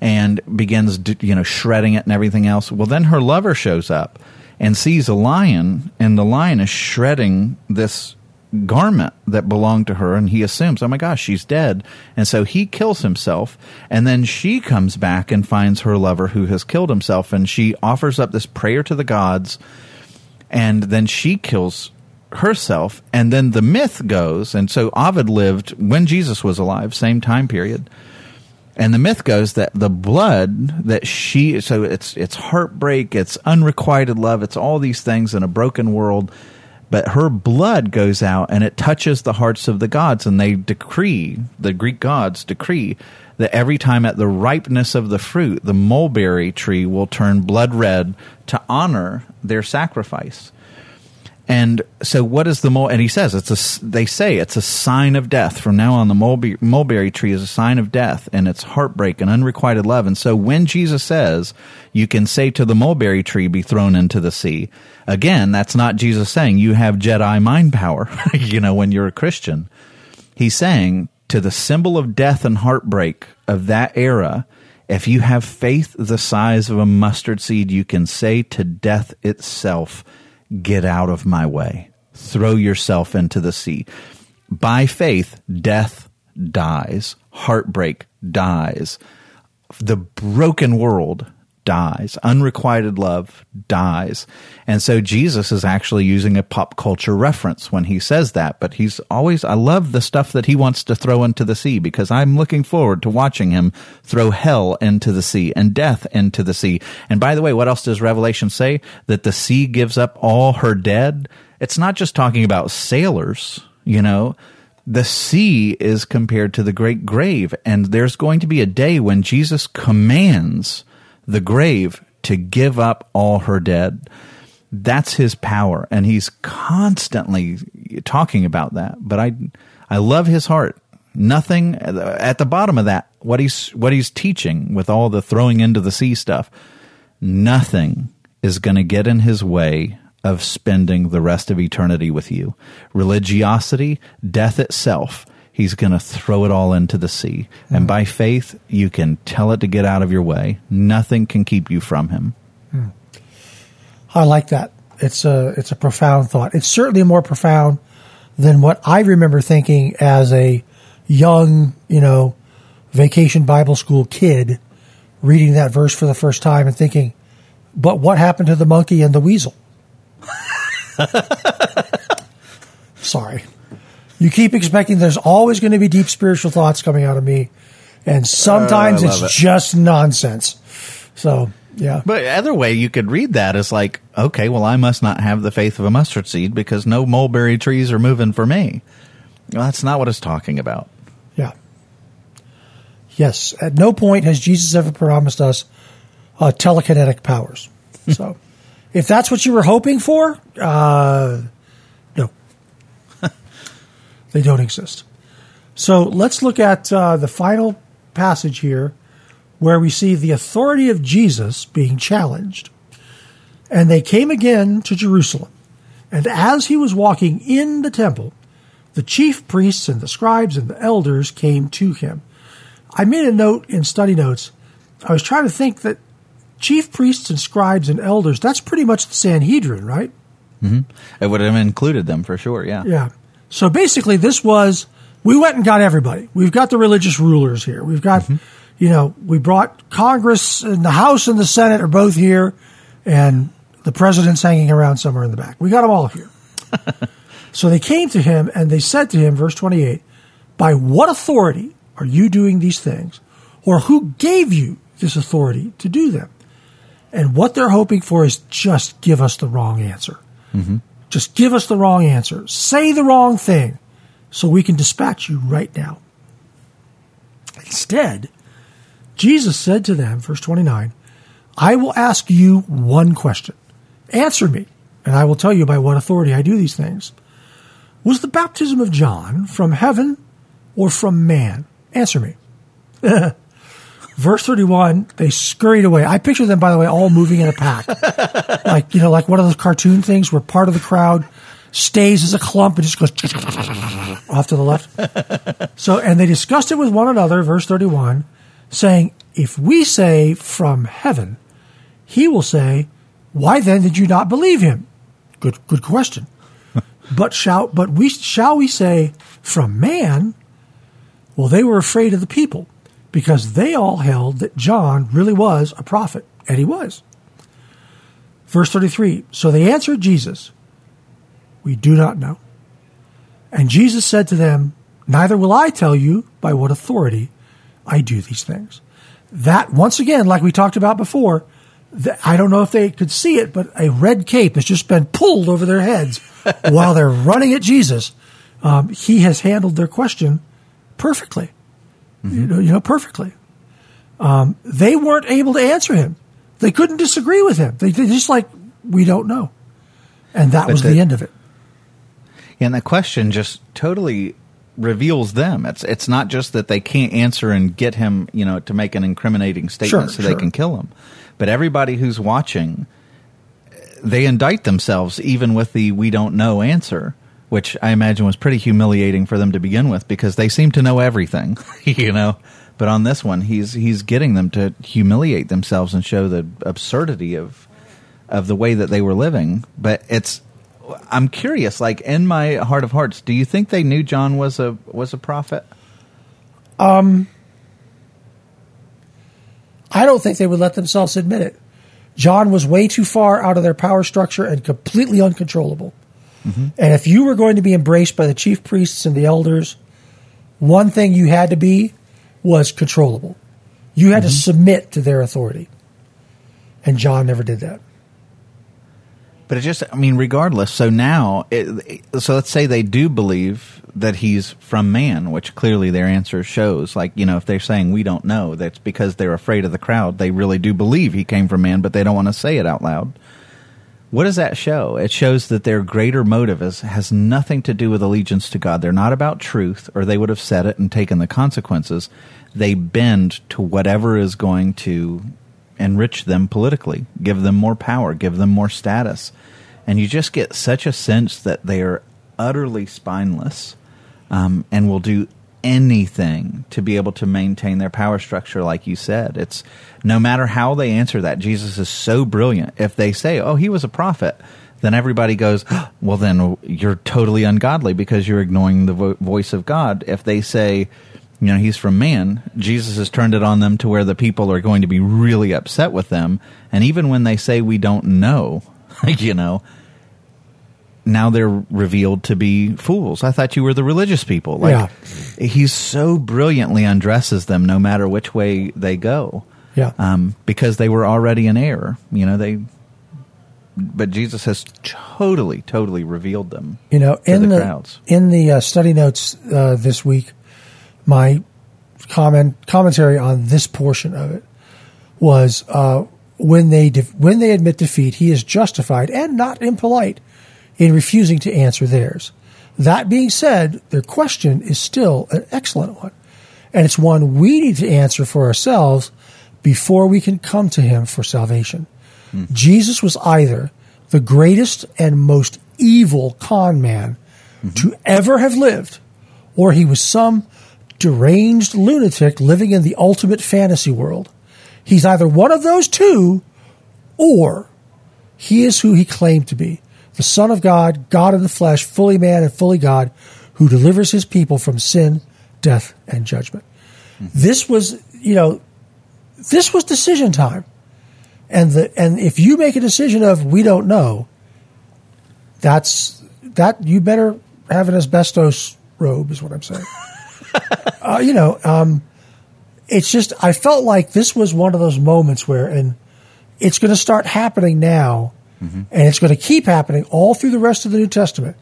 and begins you know shredding it and everything else. Well then her lover shows up and sees a lion and the lion is shredding this garment that belonged to her and he assumes oh my gosh she's dead. And so he kills himself and then she comes back and finds her lover who has killed himself and she offers up this prayer to the gods and then she kills herself and then the myth goes and so Ovid lived when Jesus was alive same time period. And the myth goes that the blood that she so it's it's heartbreak it's unrequited love it's all these things in a broken world but her blood goes out and it touches the hearts of the gods and they decree the greek gods decree that every time at the ripeness of the fruit the mulberry tree will turn blood red to honor their sacrifice and so, what is the mul? And he says it's a. They say it's a sign of death. From now on, the mulberry, mulberry tree is a sign of death, and it's heartbreak and unrequited love. And so, when Jesus says, "You can say to the mulberry tree, be thrown into the sea," again, that's not Jesus saying you have Jedi mind power. you know, when you're a Christian, he's saying to the symbol of death and heartbreak of that era. If you have faith the size of a mustard seed, you can say to death itself get out of my way. Throw yourself into the sea. By faith, death dies, heartbreak dies, the broken world dies. Unrequited love dies. And so Jesus is actually using a pop culture reference when he says that. But he's always, I love the stuff that he wants to throw into the sea because I'm looking forward to watching him throw hell into the sea and death into the sea. And by the way, what else does Revelation say? That the sea gives up all her dead? It's not just talking about sailors, you know the sea is compared to the great grave. And there's going to be a day when Jesus commands the grave to give up all her dead. That's his power. And he's constantly talking about that. But I I love his heart. Nothing at the bottom of that what he's what he's teaching with all the throwing into the sea stuff. Nothing is going to get in his way of spending the rest of eternity with you. Religiosity, death itself, he's going to throw it all into the sea. Mm. And by faith, you can tell it to get out of your way. Nothing can keep you from him. Mm. I like that. It's a it's a profound thought. It's certainly more profound than what I remember thinking as a young, you know, vacation Bible school kid reading that verse for the first time and thinking, but what happened to the monkey and the weasel? Sorry. You keep expecting there's always going to be deep spiritual thoughts coming out of me, and sometimes uh, it's it. just nonsense. So, yeah. But other way you could read that is like, okay, well, I must not have the faith of a mustard seed because no mulberry trees are moving for me. Well, that's not what it's talking about. Yeah. Yes. At no point has Jesus ever promised us uh, telekinetic powers. So, if that's what you were hoping for, uh, they don't exist. So let's look at uh, the final passage here, where we see the authority of Jesus being challenged. And they came again to Jerusalem, and as he was walking in the temple, the chief priests and the scribes and the elders came to him. I made a note in study notes. I was trying to think that chief priests and scribes and elders, that's pretty much the Sanhedrin, right? Mm-hmm. It would have included them for sure, yeah. Yeah. So basically, this was, we went and got everybody. We've got the religious rulers here. We've got, mm-hmm. you know, we brought Congress and the House and the Senate are both here, and the president's hanging around somewhere in the back. We got them all here. so they came to him and they said to him, verse 28, By what authority are you doing these things? Or who gave you this authority to do them? And what they're hoping for is just give us the wrong answer. Mm-hmm. Just give us the wrong answer. Say the wrong thing so we can dispatch you right now. Instead, Jesus said to them, verse 29, I will ask you one question. Answer me, and I will tell you by what authority I do these things. Was the baptism of John from heaven or from man? Answer me. Verse 31, they scurried away. I picture them, by the way, all moving in a pack. like, you know, like one of those cartoon things where part of the crowd stays as a clump and just goes off to the left. So, and they discussed it with one another, verse 31, saying, If we say from heaven, he will say, Why then did you not believe him? Good, good question. but shall, but we, shall we say from man? Well, they were afraid of the people because they all held that John really was a prophet, and he was. Verse 33 So they answered Jesus, We do not know. And Jesus said to them, Neither will I tell you by what authority I do these things. That, once again, like we talked about before, I don't know if they could see it, but a red cape has just been pulled over their heads while they're running at Jesus. Um, he has handled their question perfectly mm-hmm. you, know, you know, perfectly. Um, they weren't able to answer him. They couldn't disagree with him. They, they just like, we don't know. And that but was the, the end of it. And the question just totally reveals them. It's it's not just that they can't answer and get him, you know, to make an incriminating statement sure, so sure. they can kill him, but everybody who's watching, they indict themselves even with the "we don't know" answer which I imagine was pretty humiliating for them to begin with because they seem to know everything, you know. But on this one, he's he's getting them to humiliate themselves and show the absurdity of of the way that they were living. But it's I'm curious, like in my heart of hearts, do you think they knew John was a was a prophet? Um I don't think they would let themselves admit it. John was way too far out of their power structure and completely uncontrollable. Mm-hmm. And if you were going to be embraced by the chief priests and the elders, one thing you had to be was controllable. You had mm-hmm. to submit to their authority. And John never did that. But it just, I mean, regardless. So now, it, so let's say they do believe that he's from man, which clearly their answer shows. Like, you know, if they're saying we don't know, that's because they're afraid of the crowd. They really do believe he came from man, but they don't want to say it out loud. What does that show? It shows that their greater motive is, has nothing to do with allegiance to God. They're not about truth, or they would have said it and taken the consequences. They bend to whatever is going to enrich them politically, give them more power, give them more status. And you just get such a sense that they are utterly spineless um, and will do anything to be able to maintain their power structure, like you said. It's no matter how they answer that, Jesus is so brilliant. If they say, oh, he was a prophet, then everybody goes, well, then you're totally ungodly because you're ignoring the vo- voice of God. If they say, you know, he's from man, Jesus has turned it on them to where the people are going to be really upset with them. And even when they say we don't know, you know, now they're revealed to be fools. I thought you were the religious people. Like Yeah. he's so brilliantly undresses them no matter which way they go. Yeah. Um, because they were already in error. You know, they but Jesus has totally, totally revealed them. You know, to in the the, crowds. in the uh, study notes uh, this week, my comment commentary on this portion of it was uh, when they def- when they admit defeat, he is justified and not impolite in refusing to answer theirs. That being said, their question is still an excellent one, and it's one we need to answer for ourselves before we can come to him for salvation. Hmm. Jesus was either the greatest and most evil con man mm-hmm. to ever have lived, or he was some deranged lunatic living in the ultimate fantasy world. He's either one of those two, or he is who he claimed to be the Son of God, God in the flesh, fully man and fully God, who delivers his people from sin, death, and judgment. This was, you know, this was decision time. And the and if you make a decision of we don't know, that's that you better have an asbestos robe is what I'm saying. uh, you know, um, it's just I felt like this was one of those moments where, and it's going to start happening now, and it's going to keep happening all through the rest of the New Testament.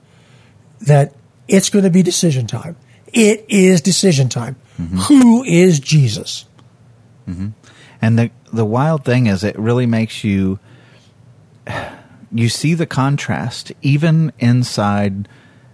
That it's going to be decision time. It is decision time. Mm-hmm. Who is Jesus? Mm-hmm. And the the wild thing is, it really makes you you see the contrast even inside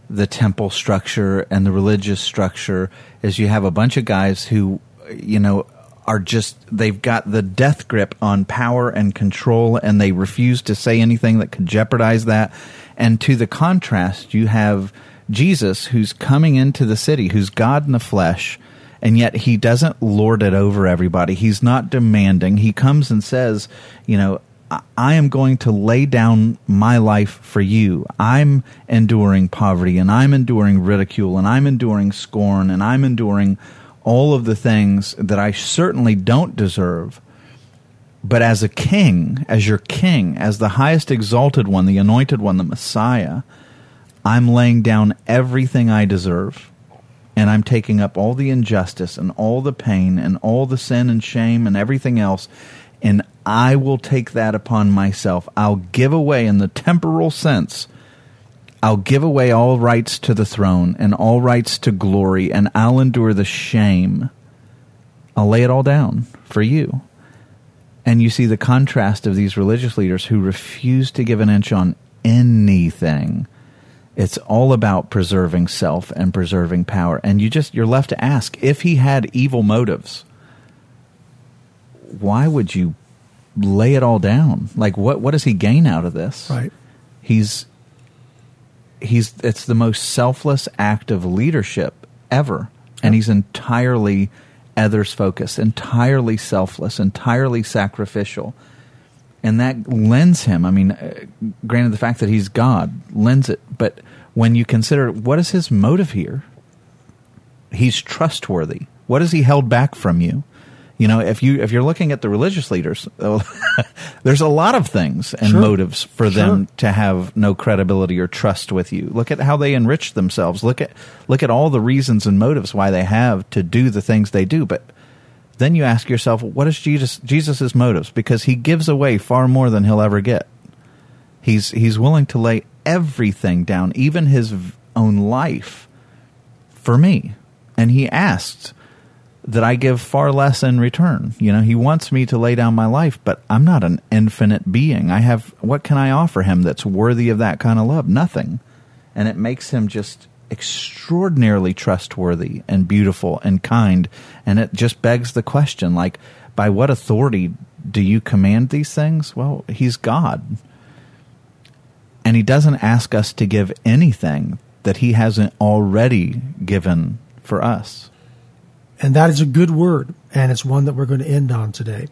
the temple structure and the religious structure. Is you have a bunch of guys who you know are just they've got the death grip on power and control, and they refuse to say anything that could jeopardize that. And to the contrast, you have Jesus, who's coming into the city, who's God in the flesh and yet he doesn't lord it over everybody. He's not demanding. He comes and says, you know, I- am going to lay down my life for you. I'm enduring poverty and I'm enduring ridicule and I'm enduring scorn and I'm enduring all of the things that I certainly don't deserve. But as a king, as your king, as the highest exalted one, the anointed one, the Messiah, I'm laying down everything I deserve and I'm taking up all the injustice and all the pain and all the sin and shame and everything else, and I will take that upon myself. I'll give away, in the temporal sense, I'll give away all rights to the throne and all rights to glory, and I'll endure the shame. I'll lay it all down for you. And you see the contrast of these religious leaders who refuse to give an inch on anything it's all about preserving self and preserving power and you just you're left to ask if he had evil motives why would you lay it all down like what what does he gain out of this Right. he's he's it's the most selfless act of leadership ever. And he's entirely others focused entirely selfless entirely sacrificial. And that lends him i mean uh, granted the fact that he's god lends it but when you consider what is his motive here he's trustworthy. What has he held back from you you know if you if you're looking at the religious leaders oh, there's a lot of things and Sure. motives for them to have no credibility or trust with you. Look at how they enrich themselves. Look at look at all the reasons and motives why they have to do the things they do. But then you ask yourself what is jesus jesus's motives? Because he gives away far more than he'll ever get. He's he's willing to lay everything down even his own life for me. And he asked that I give far less in return. You know, he wants me to lay down my life, but I'm not an infinite being. I have what can I offer him that's worthy of that kind of love? Nothing. And it makes him just extraordinarily trustworthy and beautiful and kind. And it just begs the question like, by what authority do you command these things? Well, he's God. And he doesn't ask us to give anything that he hasn't already given for us. And that is a good word, and it's one that we're going to end on today.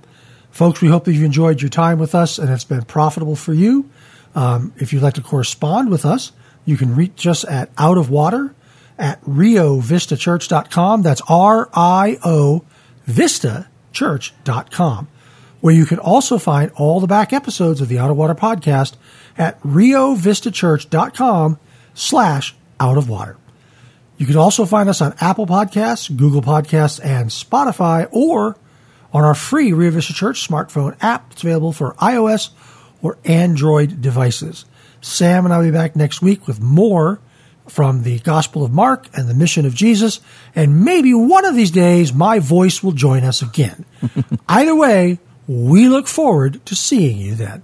Folks, we hope that you've enjoyed your time with us and it's been profitable for you. Um, if you'd like to correspond with us, you can reach us at out of water at riovistachurch.com. That's R I O vistachurch.com, where you can also find all the back episodes of the Out of Water podcast at riovistachurch.com slash out of water. You can also find us on Apple Podcasts, Google Podcasts, and Spotify, or on our free Vista Church smartphone app. It's available for iOS or Android devices. Sam and I will be back next week with more from the Gospel of Mark and the mission of Jesus, and maybe one of these days my voice will join us again. Either way, we look forward to seeing you then.